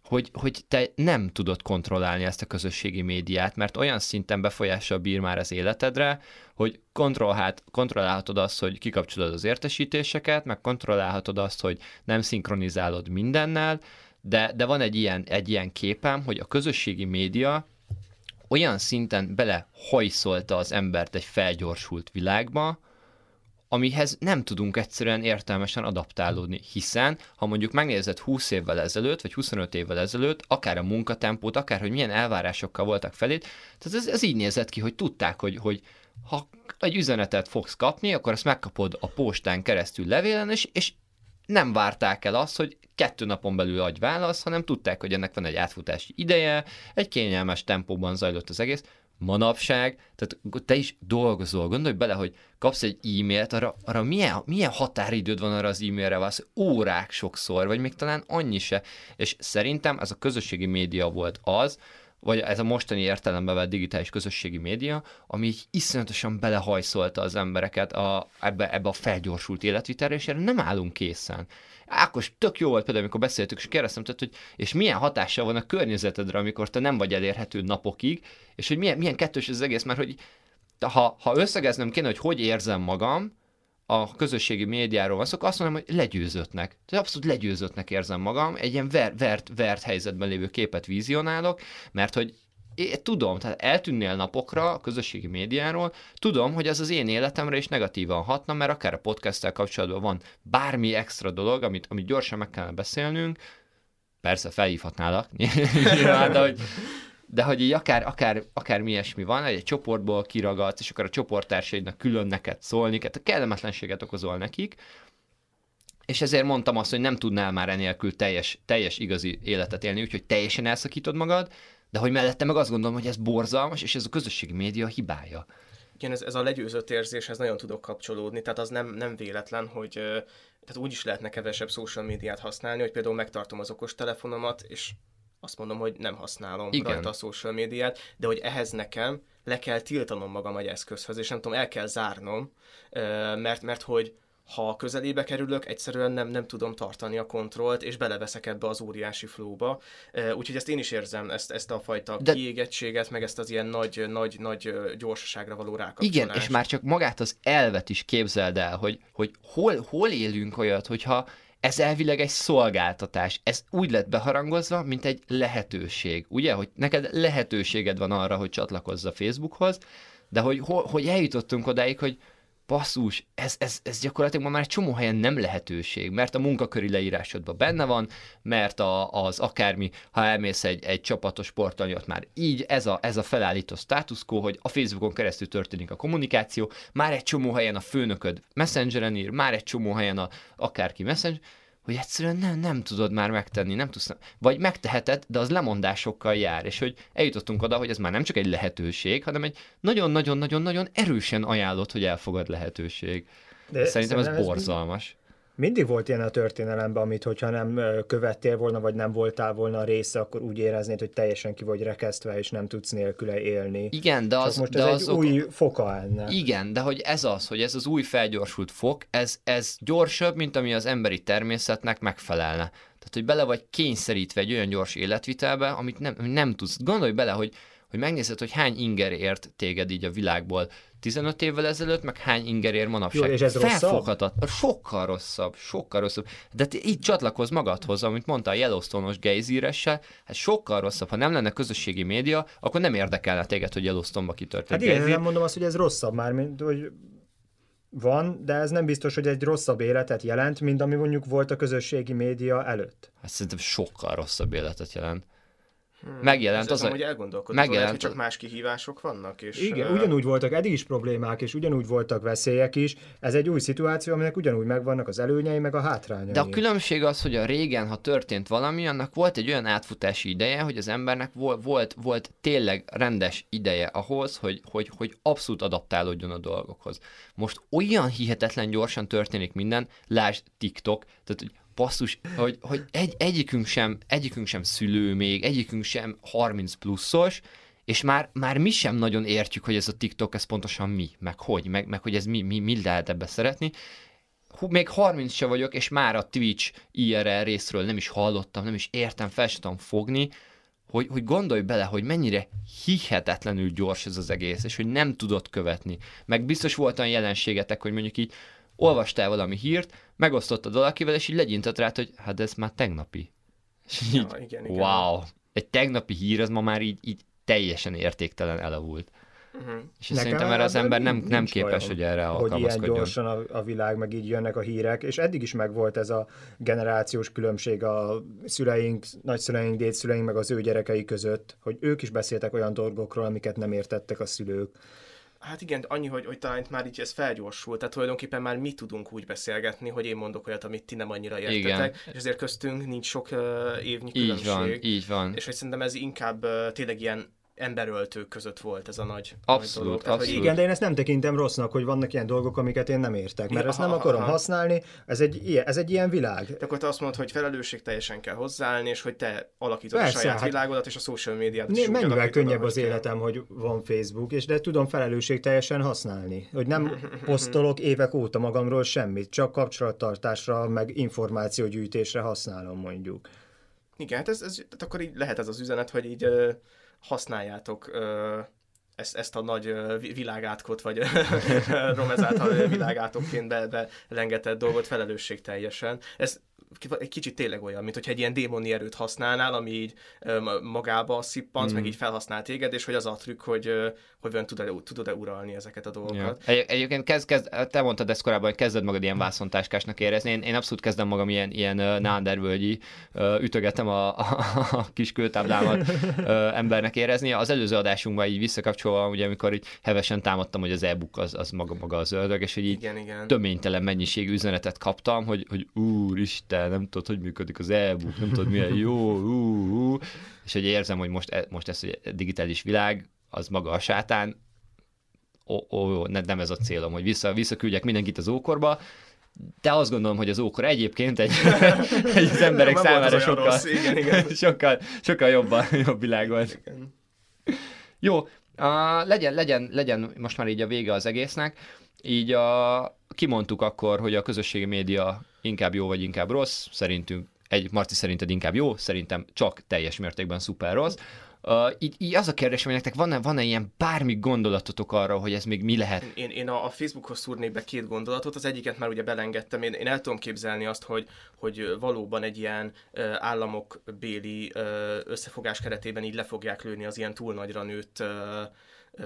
hogy, hogy te nem tudod kontrollálni ezt a közösségi médiát, mert olyan szinten befolyással bír már az életedre, hogy kontrollálhat, kontrollálhatod azt, hogy kikapcsolod az értesítéseket, meg kontrollálhatod azt, hogy nem szinkronizálod mindennel, de, de van egy ilyen, egy ilyen képem, hogy a közösségi média olyan szinten belehajszolta az embert egy felgyorsult világba, amihez nem tudunk egyszerűen értelmesen adaptálódni, hiszen ha mondjuk megnézed 20 évvel ezelőtt, vagy 25 évvel ezelőtt, akár a munkatempót, akár hogy milyen elvárásokkal voltak felé, tehát ez, ez így nézett ki, hogy tudták, hogy, hogy ha egy üzenetet fogsz kapni, akkor azt megkapod a postán keresztül levélen, és, és nem várták el azt, hogy kettő napon belül adj válasz, hanem tudták, hogy ennek van egy átfutási ideje, egy kényelmes tempóban zajlott az egész. Manapság, tehát te is dolgozol, gondolj bele, hogy kapsz egy e-mailt, arra, arra milyen, milyen határidőd van arra az e-mailre, válasz, órák sokszor, vagy még talán annyi se. És szerintem ez a közösségi média volt az, vagy ez a mostani értelemben vett digitális közösségi média, ami így iszonyatosan belehajszolta az embereket a, ebbe, ebbe a felgyorsult életvitelre, és erre nem állunk készen. Ákos, tök jó volt például, amikor beszéltük, és kérdeztem tőled, hogy és milyen hatással van a környezetedre, amikor te nem vagy elérhető napokig, és hogy milyen, milyen kettős ez az egész, mert hogy ha, ha összegeznem kéne, hogy hogy érzem magam, a közösségi médiáról van szó, azt mondom, hogy legyőzöttnek. Tehát abszolút legyőzöttnek érzem magam, egy ilyen ver, vert, vert helyzetben lévő képet vizionálok, mert hogy én tudom, tehát eltűnnél napokra a közösségi médiáról, tudom, hogy ez az én életemre is negatívan hatna, mert akár a podcasttel kapcsolatban van bármi extra dolog, amit, amit gyorsan meg kellene beszélnünk, persze felhívhatnálak, (laughs) nyilván, de hogy, de hogy így akár, akár, akár mi ilyesmi van, egy csoportból kiragadsz, és akkor a csoporttársaidnak külön neked szólni, tehát a kellemetlenséget okozol nekik, és ezért mondtam azt, hogy nem tudnál már enélkül teljes, teljes igazi életet élni, úgyhogy teljesen elszakítod magad, de hogy mellette meg azt gondolom, hogy ez borzalmas, és ez a közösségi média hibája. Igen, ez, ez a legyőzött érzéshez nagyon tudok kapcsolódni, tehát az nem, nem véletlen, hogy tehát úgy is lehetne kevesebb social médiát használni, hogy például megtartom az okostelefonomat, és azt mondom, hogy nem használom Igen. rajta a social médiát, de hogy ehhez nekem le kell tiltanom magam egy eszközhöz, és nem tudom, el kell zárnom, mert, mert hogy ha közelébe kerülök, egyszerűen nem, nem tudom tartani a kontrollt, és beleveszek ebbe az óriási flóba. Úgyhogy ezt én is érzem, ezt, ezt a fajta De... kiégettséget, meg ezt az ilyen nagy, nagy, nagy gyorsaságra való rákapcsolást. Igen, és már csak magát az elvet is képzeld el, hogy, hogy hol, hol élünk olyat, hogyha ez elvileg egy szolgáltatás. Ez úgy lett beharangozva, mint egy lehetőség. Ugye, hogy neked lehetőséged van arra, hogy csatlakozz a Facebookhoz, de hogy, hogy eljutottunk odáig, hogy basszus, ez, ez, ez gyakorlatilag ma már egy csomó helyen nem lehetőség, mert a munkaköri leírásodban benne van, mert a, az akármi, ha elmész egy, egy csapatos sportolni, ott már így ez a, ez a felállító status quo, hogy a Facebookon keresztül történik a kommunikáció, már egy csomó helyen a főnököd messengeren ír, már egy csomó helyen a akárki messenger, hogy egyszerűen nem, nem tudod már megtenni, nem tudsz, vagy megteheted, de az lemondásokkal jár, és hogy eljutottunk oda, hogy ez már nem csak egy lehetőség, hanem egy nagyon-nagyon-nagyon-nagyon erősen ajánlott, hogy elfogad lehetőség. De Szerintem ez borzalmas. Mindig volt ilyen a történelemben, amit hogyha nem követtél volna, vagy nem voltál volna a része, akkor úgy éreznéd, hogy teljesen ki vagy rekesztve, és nem tudsz nélküle élni. Igen, de az, most de ez az egy új foka ennek. Igen, de hogy ez az, hogy ez az új felgyorsult fok, ez, ez gyorsabb, mint ami az emberi természetnek megfelelne. Tehát, hogy bele vagy kényszerítve egy olyan gyors életvitelbe, amit nem, nem tudsz. Gondolj bele, hogy, hogy megnézed, hogy hány inger ért téged így a világból 15 évvel ezelőtt, meg hány inger ér manapság. Jó, és ez Felfoghatat, rosszabb? Sokkal rosszabb, sokkal rosszabb. De te így csatlakoz magadhoz, amit mondta a Yellowstone-os gejzíressel, hát sokkal rosszabb. Ha nem lenne közösségi média, akkor nem érdekelne téged, hogy Yellowstone-ba kitörtént. Hát igen, nem mondom azt, hogy ez rosszabb már, mint hogy van, de ez nem biztos, hogy egy rosszabb életet jelent, mint ami mondjuk volt a közösségi média előtt. Hát szerintem sokkal rosszabb életet jelent. Hmm. Megjelent az, az hogy elgondolkodott, megjelent, hogy csak más kihívások vannak. És igen, uh... ugyanúgy voltak eddig is problémák, és ugyanúgy voltak veszélyek is. Ez egy új szituáció, aminek ugyanúgy megvannak az előnyei, meg a hátrányai. De a különbség az, hogy a régen, ha történt valami, annak volt egy olyan átfutási ideje, hogy az embernek volt, volt, volt tényleg rendes ideje ahhoz, hogy, hogy, hogy abszolút adaptálódjon a dolgokhoz. Most olyan hihetetlen gyorsan történik minden, lásd TikTok, tehát hogy basszus, hogy, hogy egy, egyikünk, sem, egyikünk sem szülő még, egyikünk sem 30 pluszos, és már, már mi sem nagyon értjük, hogy ez a TikTok, ez pontosan mi, meg hogy, meg, meg hogy ez mi, mi, mi lehet ebbe szeretni. Még 30 se vagyok, és már a Twitch IRL részről nem is hallottam, nem is értem, fel sem fogni, hogy, hogy gondolj bele, hogy mennyire hihetetlenül gyors ez az egész, és hogy nem tudod követni. Meg biztos volt olyan jelenségetek, hogy mondjuk így olvastál valami hírt, megosztottad valakivel, és így legyintett rá, hogy hát ez már tegnapi. És így, ja, igen, igen. wow, egy tegnapi hír, az ma már így, így teljesen értéktelen elavult. Uh-huh. És Nekem szerintem erre az ember nem, nem képes, hogy erre alkalmazkodjon. Hogy ilyen gyorsan a, a világ, meg így jönnek a hírek, és eddig is megvolt ez a generációs különbség a szüleink, nagyszüleink, dédszüleink, meg az ő gyerekei között, hogy ők is beszéltek olyan dolgokról, amiket nem értettek a szülők. Hát igen, annyi, hogy, hogy talán itt már így ez felgyorsult, tehát tulajdonképpen már mi tudunk úgy beszélgetni, hogy én mondok olyat, amit ti nem annyira értetek, igen. és ezért köztünk nincs sok uh, évnyi így különbség. Van, így van. És hogy szerintem ez inkább uh, tényleg ilyen emberöltők között volt ez a nagy, abszolút, nagy dolog. Tehát, abszolút. Igen, de én ezt nem tekintem rossznak, hogy vannak ilyen dolgok, amiket én nem értek, mert ja, ezt nem akarom aha. használni, ez egy, ilyen, ez egy ilyen világ. De akkor te azt mondod, hogy felelősség teljesen kell hozzáállni, és hogy te alakítod Persze, a saját hát világodat, és a social médiát is Mennyivel könnyebb az életem, hogy van Facebook, és de tudom felelősség teljesen használni. Hogy nem (laughs) posztolok évek óta magamról semmit, csak kapcsolattartásra, meg információgyűjtésre használom mondjuk. Igen, hát ez, ez, tehát akkor így lehet ez az üzenet, hogy így használjátok ezt, ezt a nagy világátkot, vagy (laughs) Romez által világátokként be, belengetett dolgot felelősség teljesen. Ez egy kicsit tényleg olyan, mint hogyha egy ilyen démoni erőt használnál, ami így magába szippant, mm. meg így felhasznál téged, és hogy az a trükk, hogy, hogy olyan tudod-e, tudod-e uralni ezeket a dolgokat. Ja. Egy, egyébként kezd, kezd, te mondtad ezt korábban, hogy kezded magad ilyen vászontáskásnak érezni. Én, én abszolút kezdem magam ilyen, ilyen nándervölgyi, ütögetem a, a, a kis kőtáblámat embernek érezni. Az előző adásunkban így visszakapcsolva, ugye amikor így hevesen támadtam, hogy az e-book az, az maga maga az ördög, és hogy így igen, igen. töménytelen mennyiségű üzenetet kaptam, hogy, hogy úristen, nem tudod, hogy működik az e-book, nem tudod, milyen jó, ú, ú. és hogy érzem, hogy most, e, most ez a digitális világ, az maga a sátán, ó, ó, nem ez a célom, hogy vissza, visszaküldjek mindenkit az ókorba, de azt gondolom, hogy az ókor egyébként egy, (laughs) egy az emberek nem számára sokkal, rossz, igen, igen. (laughs) sokkal, sokkal jobban, jobb világ volt. Igen. Jó, uh, legyen, legyen, legyen most már így a vége az egésznek. Így a, kimondtuk akkor, hogy a közösségi média inkább jó vagy inkább rossz. Szerintünk, egy Marci szerinted inkább jó, szerintem csak teljes mértékben szuper rossz. Uh, így, így az a kérdés, hogy nektek van-e, van-e ilyen bármi gondolatotok arra, hogy ez még mi lehet? Én, én a, a Facebookhoz szúrnék be két gondolatot, az egyiket már ugye belengedtem, én, én el tudom képzelni azt, hogy, hogy valóban egy ilyen uh, államokbéli uh, összefogás keretében így le fogják lőni az ilyen túl nagyra nőtt uh,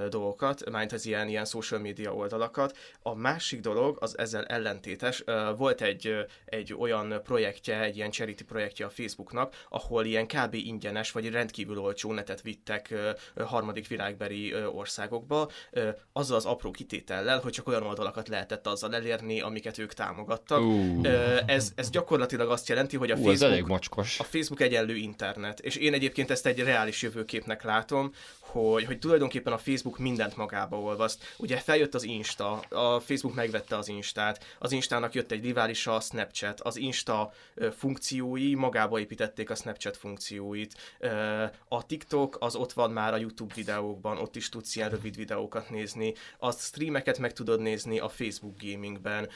dolgokat, mint az ilyen, ilyen social media oldalakat. A másik dolog, az ezzel ellentétes, volt egy, egy olyan projektje, egy ilyen charity projektje a Facebooknak, ahol ilyen kb. ingyenes, vagy rendkívül olcsó netet vittek harmadik világbeli országokba, azzal az apró kitétellel, hogy csak olyan oldalakat lehetett azzal elérni, amiket ők támogattak. Uh. Ez, ez gyakorlatilag azt jelenti, hogy a uh, Facebook, a Facebook egyenlő internet. És én egyébként ezt egy reális jövőképnek látom, hogy, hogy tulajdonképpen a Facebook mindent magába olvaszt. Ugye feljött az Insta, a Facebook megvette az Instát, az Instának jött egy riválisa, a Snapchat, az Insta funkciói magába építették a Snapchat funkcióit. A TikTok az ott van már a YouTube videókban, ott is tudsz ilyen rövid videókat nézni, a streameket meg tudod nézni a Facebook gamingben,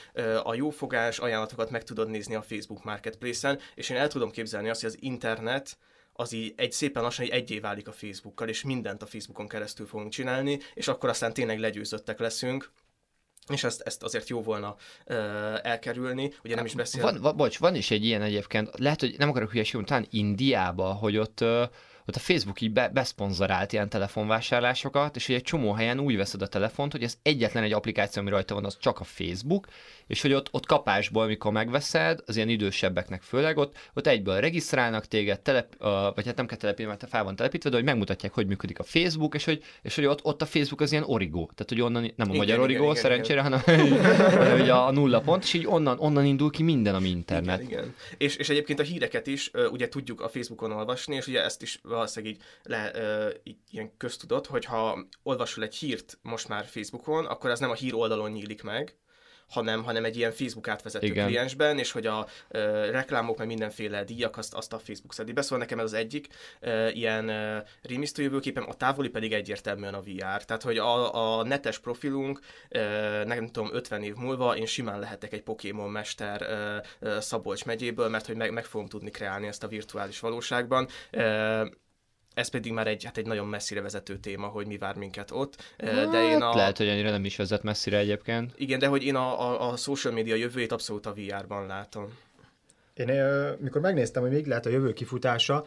a jófogás ajánlatokat meg tudod nézni a Facebook Marketplace-en, és én el tudom képzelni azt, hogy az internet az így egy szépen lassan egy egyé válik a Facebookkal, és mindent a Facebookon keresztül fogunk csinálni, és akkor aztán tényleg legyőzöttek leszünk, és ezt, ezt azért jó volna uh, elkerülni, ugye nem is beszél... Van, van, bocs, van is egy ilyen egyébként, lehet, hogy nem akarok hülyeségül, talán Indiába, hogy ott uh, ott a Facebook így be, beszponzorált ilyen telefonvásárlásokat, és hogy egy csomó helyen úgy veszed a telefont, hogy ez egyetlen egy applikáció, ami rajta van, az csak a Facebook, és hogy ott, ott kapásból, mikor megveszed, az ilyen idősebbeknek főleg, ott, ott egyből regisztrálnak téged, telep, uh, vagy hát nem kell telepíteni, mert fel van telepítve, de hogy megmutatják, hogy működik a Facebook, és hogy, és hogy ott, ott a Facebook az ilyen origó, tehát hogy onnan, nem a igen, magyar origó igen, szerencsére, igen. hanem, hanem ugye a nulla pont, és így onnan, onnan indul ki minden, ami internet. Igen, igen. És, és egyébként a híreket is ugye tudjuk a Facebookon olvasni, és ugye ezt is valószínűleg így, le, így ilyen köztudott, hogyha olvasol egy hírt most már Facebookon, akkor az nem a hír oldalon nyílik meg, hanem, hanem egy ilyen Facebook átvezető Igen. kliensben, és hogy a ö, reklámok, meg mindenféle díjak, azt, azt a Facebook szedi be. Szóval nekem ez az egyik ö, ilyen ö, rémisztő jövőképem, a távoli pedig egyértelműen a VR. Tehát, hogy a, a netes profilunk, ö, nem tudom, 50 év múlva én simán lehetek egy Pokémon mester ö, ö, Szabolcs megyéből, mert hogy meg, meg fogom tudni kreálni ezt a virtuális valóságban. Ö, ez pedig már egy, hát egy nagyon messzire vezető téma, hogy mi vár minket ott. Hát, de én a... Lehet, hogy annyira nem is vezet messzire egyébként. Igen, de hogy én a, a, a social media jövőjét abszolút a VR-ban látom. Én mikor megnéztem, hogy még lehet a jövő kifutása,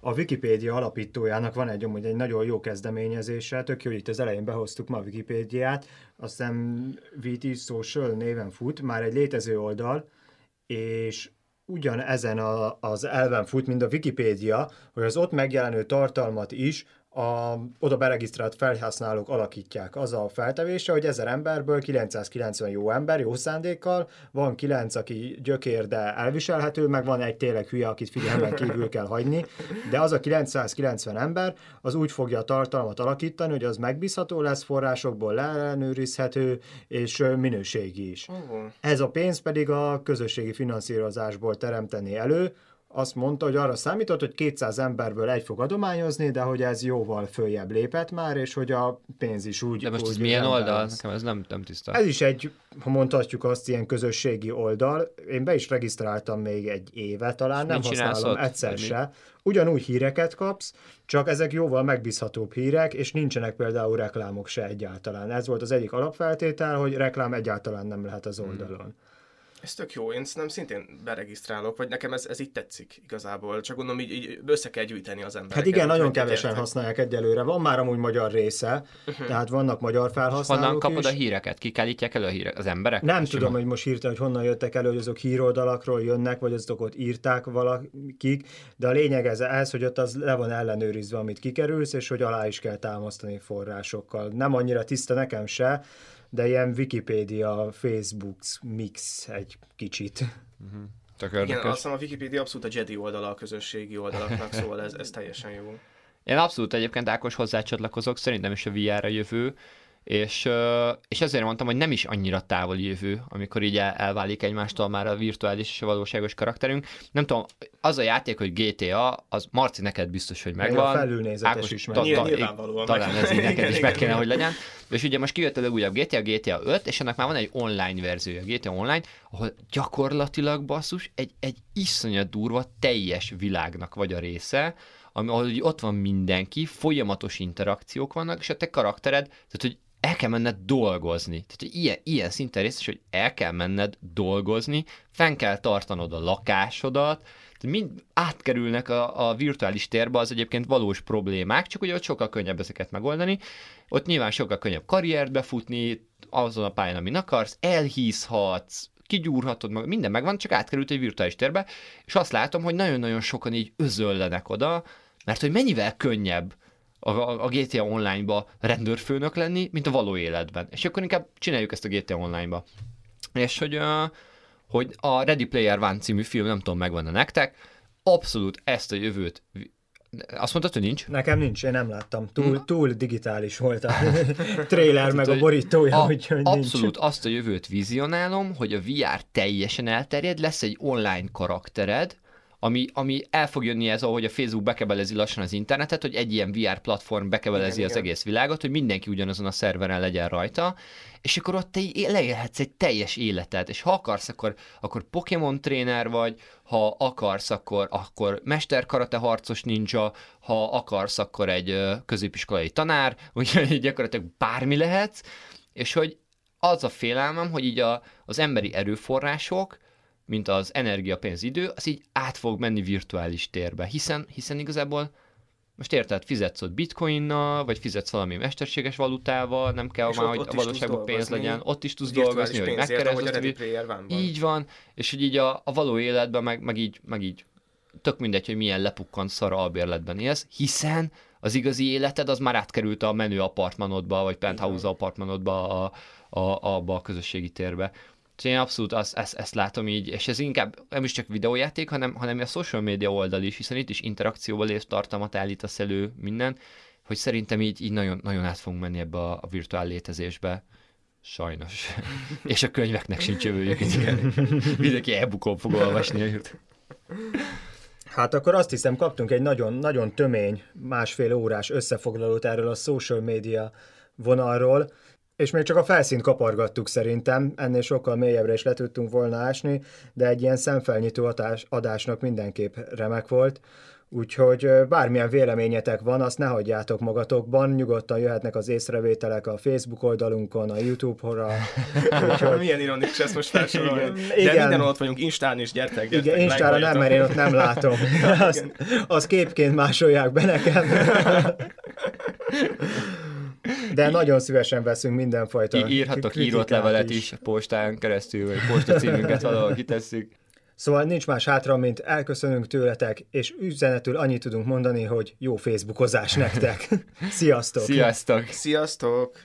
a Wikipédia alapítójának van egy, egy nagyon jó kezdeményezése, tök jó, hogy itt az elején behoztuk ma a Wikipédiát, aztán VT Social néven fut, már egy létező oldal, és ugyan ezen a, az elven fut, mint a Wikipédia, hogy az ott megjelenő tartalmat is a oda beregisztrált felhasználók alakítják. Az a feltevése, hogy ezer emberből 990 jó ember, jó szándékkal, van 9, aki gyökér, de elviselhető, meg van egy tényleg hülye, akit figyelmen kívül kell hagyni, de az a 990 ember az úgy fogja a tartalmat alakítani, hogy az megbízható lesz, forrásokból leellenőrizhető, és minőségi is. Uh-huh. Ez a pénz pedig a közösségi finanszírozásból teremteni elő, azt mondta, hogy arra számított, hogy 200 emberből egy fog adományozni, de hogy ez jóval följebb lépett már, és hogy a pénz is úgy... De most úgy ez milyen oldal? lesz. Nekem ez nem, nem tiszta. Ez is egy, ha mondhatjuk azt, ilyen közösségi oldal. Én be is regisztráltam még egy éve talán, nem használom ott? egyszer Vagy se. Ugyanúgy híreket kapsz, csak ezek jóval megbízhatóbb hírek, és nincsenek például reklámok se egyáltalán. Ez volt az egyik alapfeltétel, hogy reklám egyáltalán nem lehet az oldalon. Ez tök jó, én szerintem szintén beregisztrálok, vagy nekem ez, ez így tetszik igazából. Csak gondolom, így, így össze kell gyűjteni az embereket. Hát igen, nagyon kevesen értek. használják egyelőre. Van már amúgy magyar része, tehát vannak magyar felhasználók Honnan kapod is. a híreket? Kik állítják elő a hírek? Az emberek? Nem Vagy tudom, hogy most hirtelen, hogy honnan jöttek elő, hogy azok híroldalakról jönnek, vagy azok ott írták valakik, de a lényeg ez, ez, hogy ott az le van ellenőrizve, amit kikerülsz, és hogy alá is kell támasztani forrásokkal. Nem annyira tiszta nekem se, de ilyen Wikipédia, Facebook mix egy kicsit. Tök Igen, azt hiszem a Wikipedia abszolút a Jedi oldala a közösségi oldalaknak, szóval ez, ez teljesen jó. Én abszolút egyébként Ákos hozzá csatlakozok, szerintem is a VR a jövő, és, és ezért mondtam, hogy nem is annyira távoli jövő, amikor így el, elválik egymástól már a virtuális és a valóságos karakterünk. Nem tudom, az a játék, hogy GTA, az Marci neked biztos, hogy Meg megvan. a felülnézetes is meg. Nyilvánvalóan Talán meg. ez így neked is meg (laughs) kéne, hogy legyen. És ugye most kijött a legújabb GTA, GTA 5, és ennek már van egy online verziója, GTA Online, ahol gyakorlatilag basszus, egy, egy iszonyat durva, teljes világnak vagy a része, ami, ahol ott van mindenki, folyamatos interakciók vannak, és a te karaktered, tehát hogy el kell menned dolgozni. Tehát hogy ilyen, ilyen szinten részes, hogy el kell menned dolgozni, fenn kell tartanod a lakásodat, tehát mind átkerülnek a, a virtuális térbe az egyébként valós problémák, csak ugye ott sokkal könnyebb ezeket megoldani. Ott nyilván sokkal könnyebb karriert befutni, azon a pályán, amin akarsz, elhízhatsz, kigyúrhatod mag, minden megvan, csak átkerült egy virtuális térbe, és azt látom, hogy nagyon-nagyon sokan így özöllenek oda, mert hogy mennyivel könnyebb a, a, GTA Online-ba rendőrfőnök lenni, mint a való életben. És akkor inkább csináljuk ezt a GTA Online-ba. És hogy, hogy a Ready Player One című film, nem tudom, megvan a nektek, abszolút ezt a jövőt azt mondtad, hogy nincs? Nekem nincs, én nem láttam. Túl, túl digitális volt a (laughs) trailer, meg a hogy borítója, A, úgyhogy abszolút azt a jövőt vizionálom, hogy a VR teljesen elterjed, lesz egy online karaktered, ami, ami el fog jönni ez, ahogy a Facebook bekebelezi lassan az internetet, hogy egy ilyen VR platform bekebelezi Igen, az igen. egész világot, hogy mindenki ugyanazon a szerveren legyen rajta, és akkor ott te leélhetsz egy teljes életet, és ha akarsz, akkor, akkor Pokémon tréner vagy, ha akarsz, akkor, akkor mester karate harcos ninja, ha akarsz, akkor egy középiskolai tanár, (laughs) úgyhogy gyakorlatilag bármi lehetsz, és hogy az a félelmem, hogy így a, az emberi erőforrások, mint az energia, pénz, idő, az így át fog menni virtuális térbe, hiszen, hiszen igazából most érted, fizetsz ott bitcoinnal, vagy fizetsz valami mesterséges valutával, nem kell És már, ott- hogy ott a valóságban pénz legyen, ott is tudsz dolgozni, hogy megkeresd így van, és hogy így a, a való életben meg, meg, így, meg így tök mindegy, hogy milyen lepukkant szara albérletben élsz, hiszen az igazi életed az már átkerült a menő apartmanodba, vagy penthouse apartmanodba, a, a, abba a közösségi térbe. Úgyhogy én abszolút azt, ezt, ezt látom így, és ez inkább nem is csak videójáték, hanem, hanem a social media oldal is, hiszen itt is interakcióval és tartalmat állítasz elő minden, hogy szerintem így, így nagyon, nagyon át fogunk menni ebbe a, a virtuál létezésbe. Sajnos. (laughs) és a könyveknek sincs jövőjük. (laughs) Mindenki e-bookon fog olvasni. Hát akkor azt hiszem, kaptunk egy nagyon, nagyon tömény, másfél órás összefoglalót erről a social media vonalról, és még csak a felszínt kapargattuk szerintem, ennél sokkal mélyebbre is le tudtunk volna ásni, de egy ilyen szemfelnyitó adás, adásnak mindenképp remek volt. Úgyhogy bármilyen véleményetek van, azt ne hagyjátok magatokban, nyugodtan jöhetnek az észrevételek a Facebook oldalunkon, a YouTube-ra. (laughs) Úgyhogy Milyen ironikus ezt most felsorolni. Igen. De Igen. minden ott vagyunk, Instán is, gyertek, gyertek. Igen, Instára nem, mert én ott nem látom. (laughs) Az, az képként másolják be nekem. (laughs) De nagyon szívesen veszünk mindenfajta írhatok írott levelet is a postán keresztül, vagy postacímünket (laughs) valahol kitesszük. Szóval nincs más hátra, mint elköszönünk tőletek, és üzenetül annyit tudunk mondani, hogy jó Facebookozás nektek. (laughs) Sziasztok! Sziasztok! Sziasztok!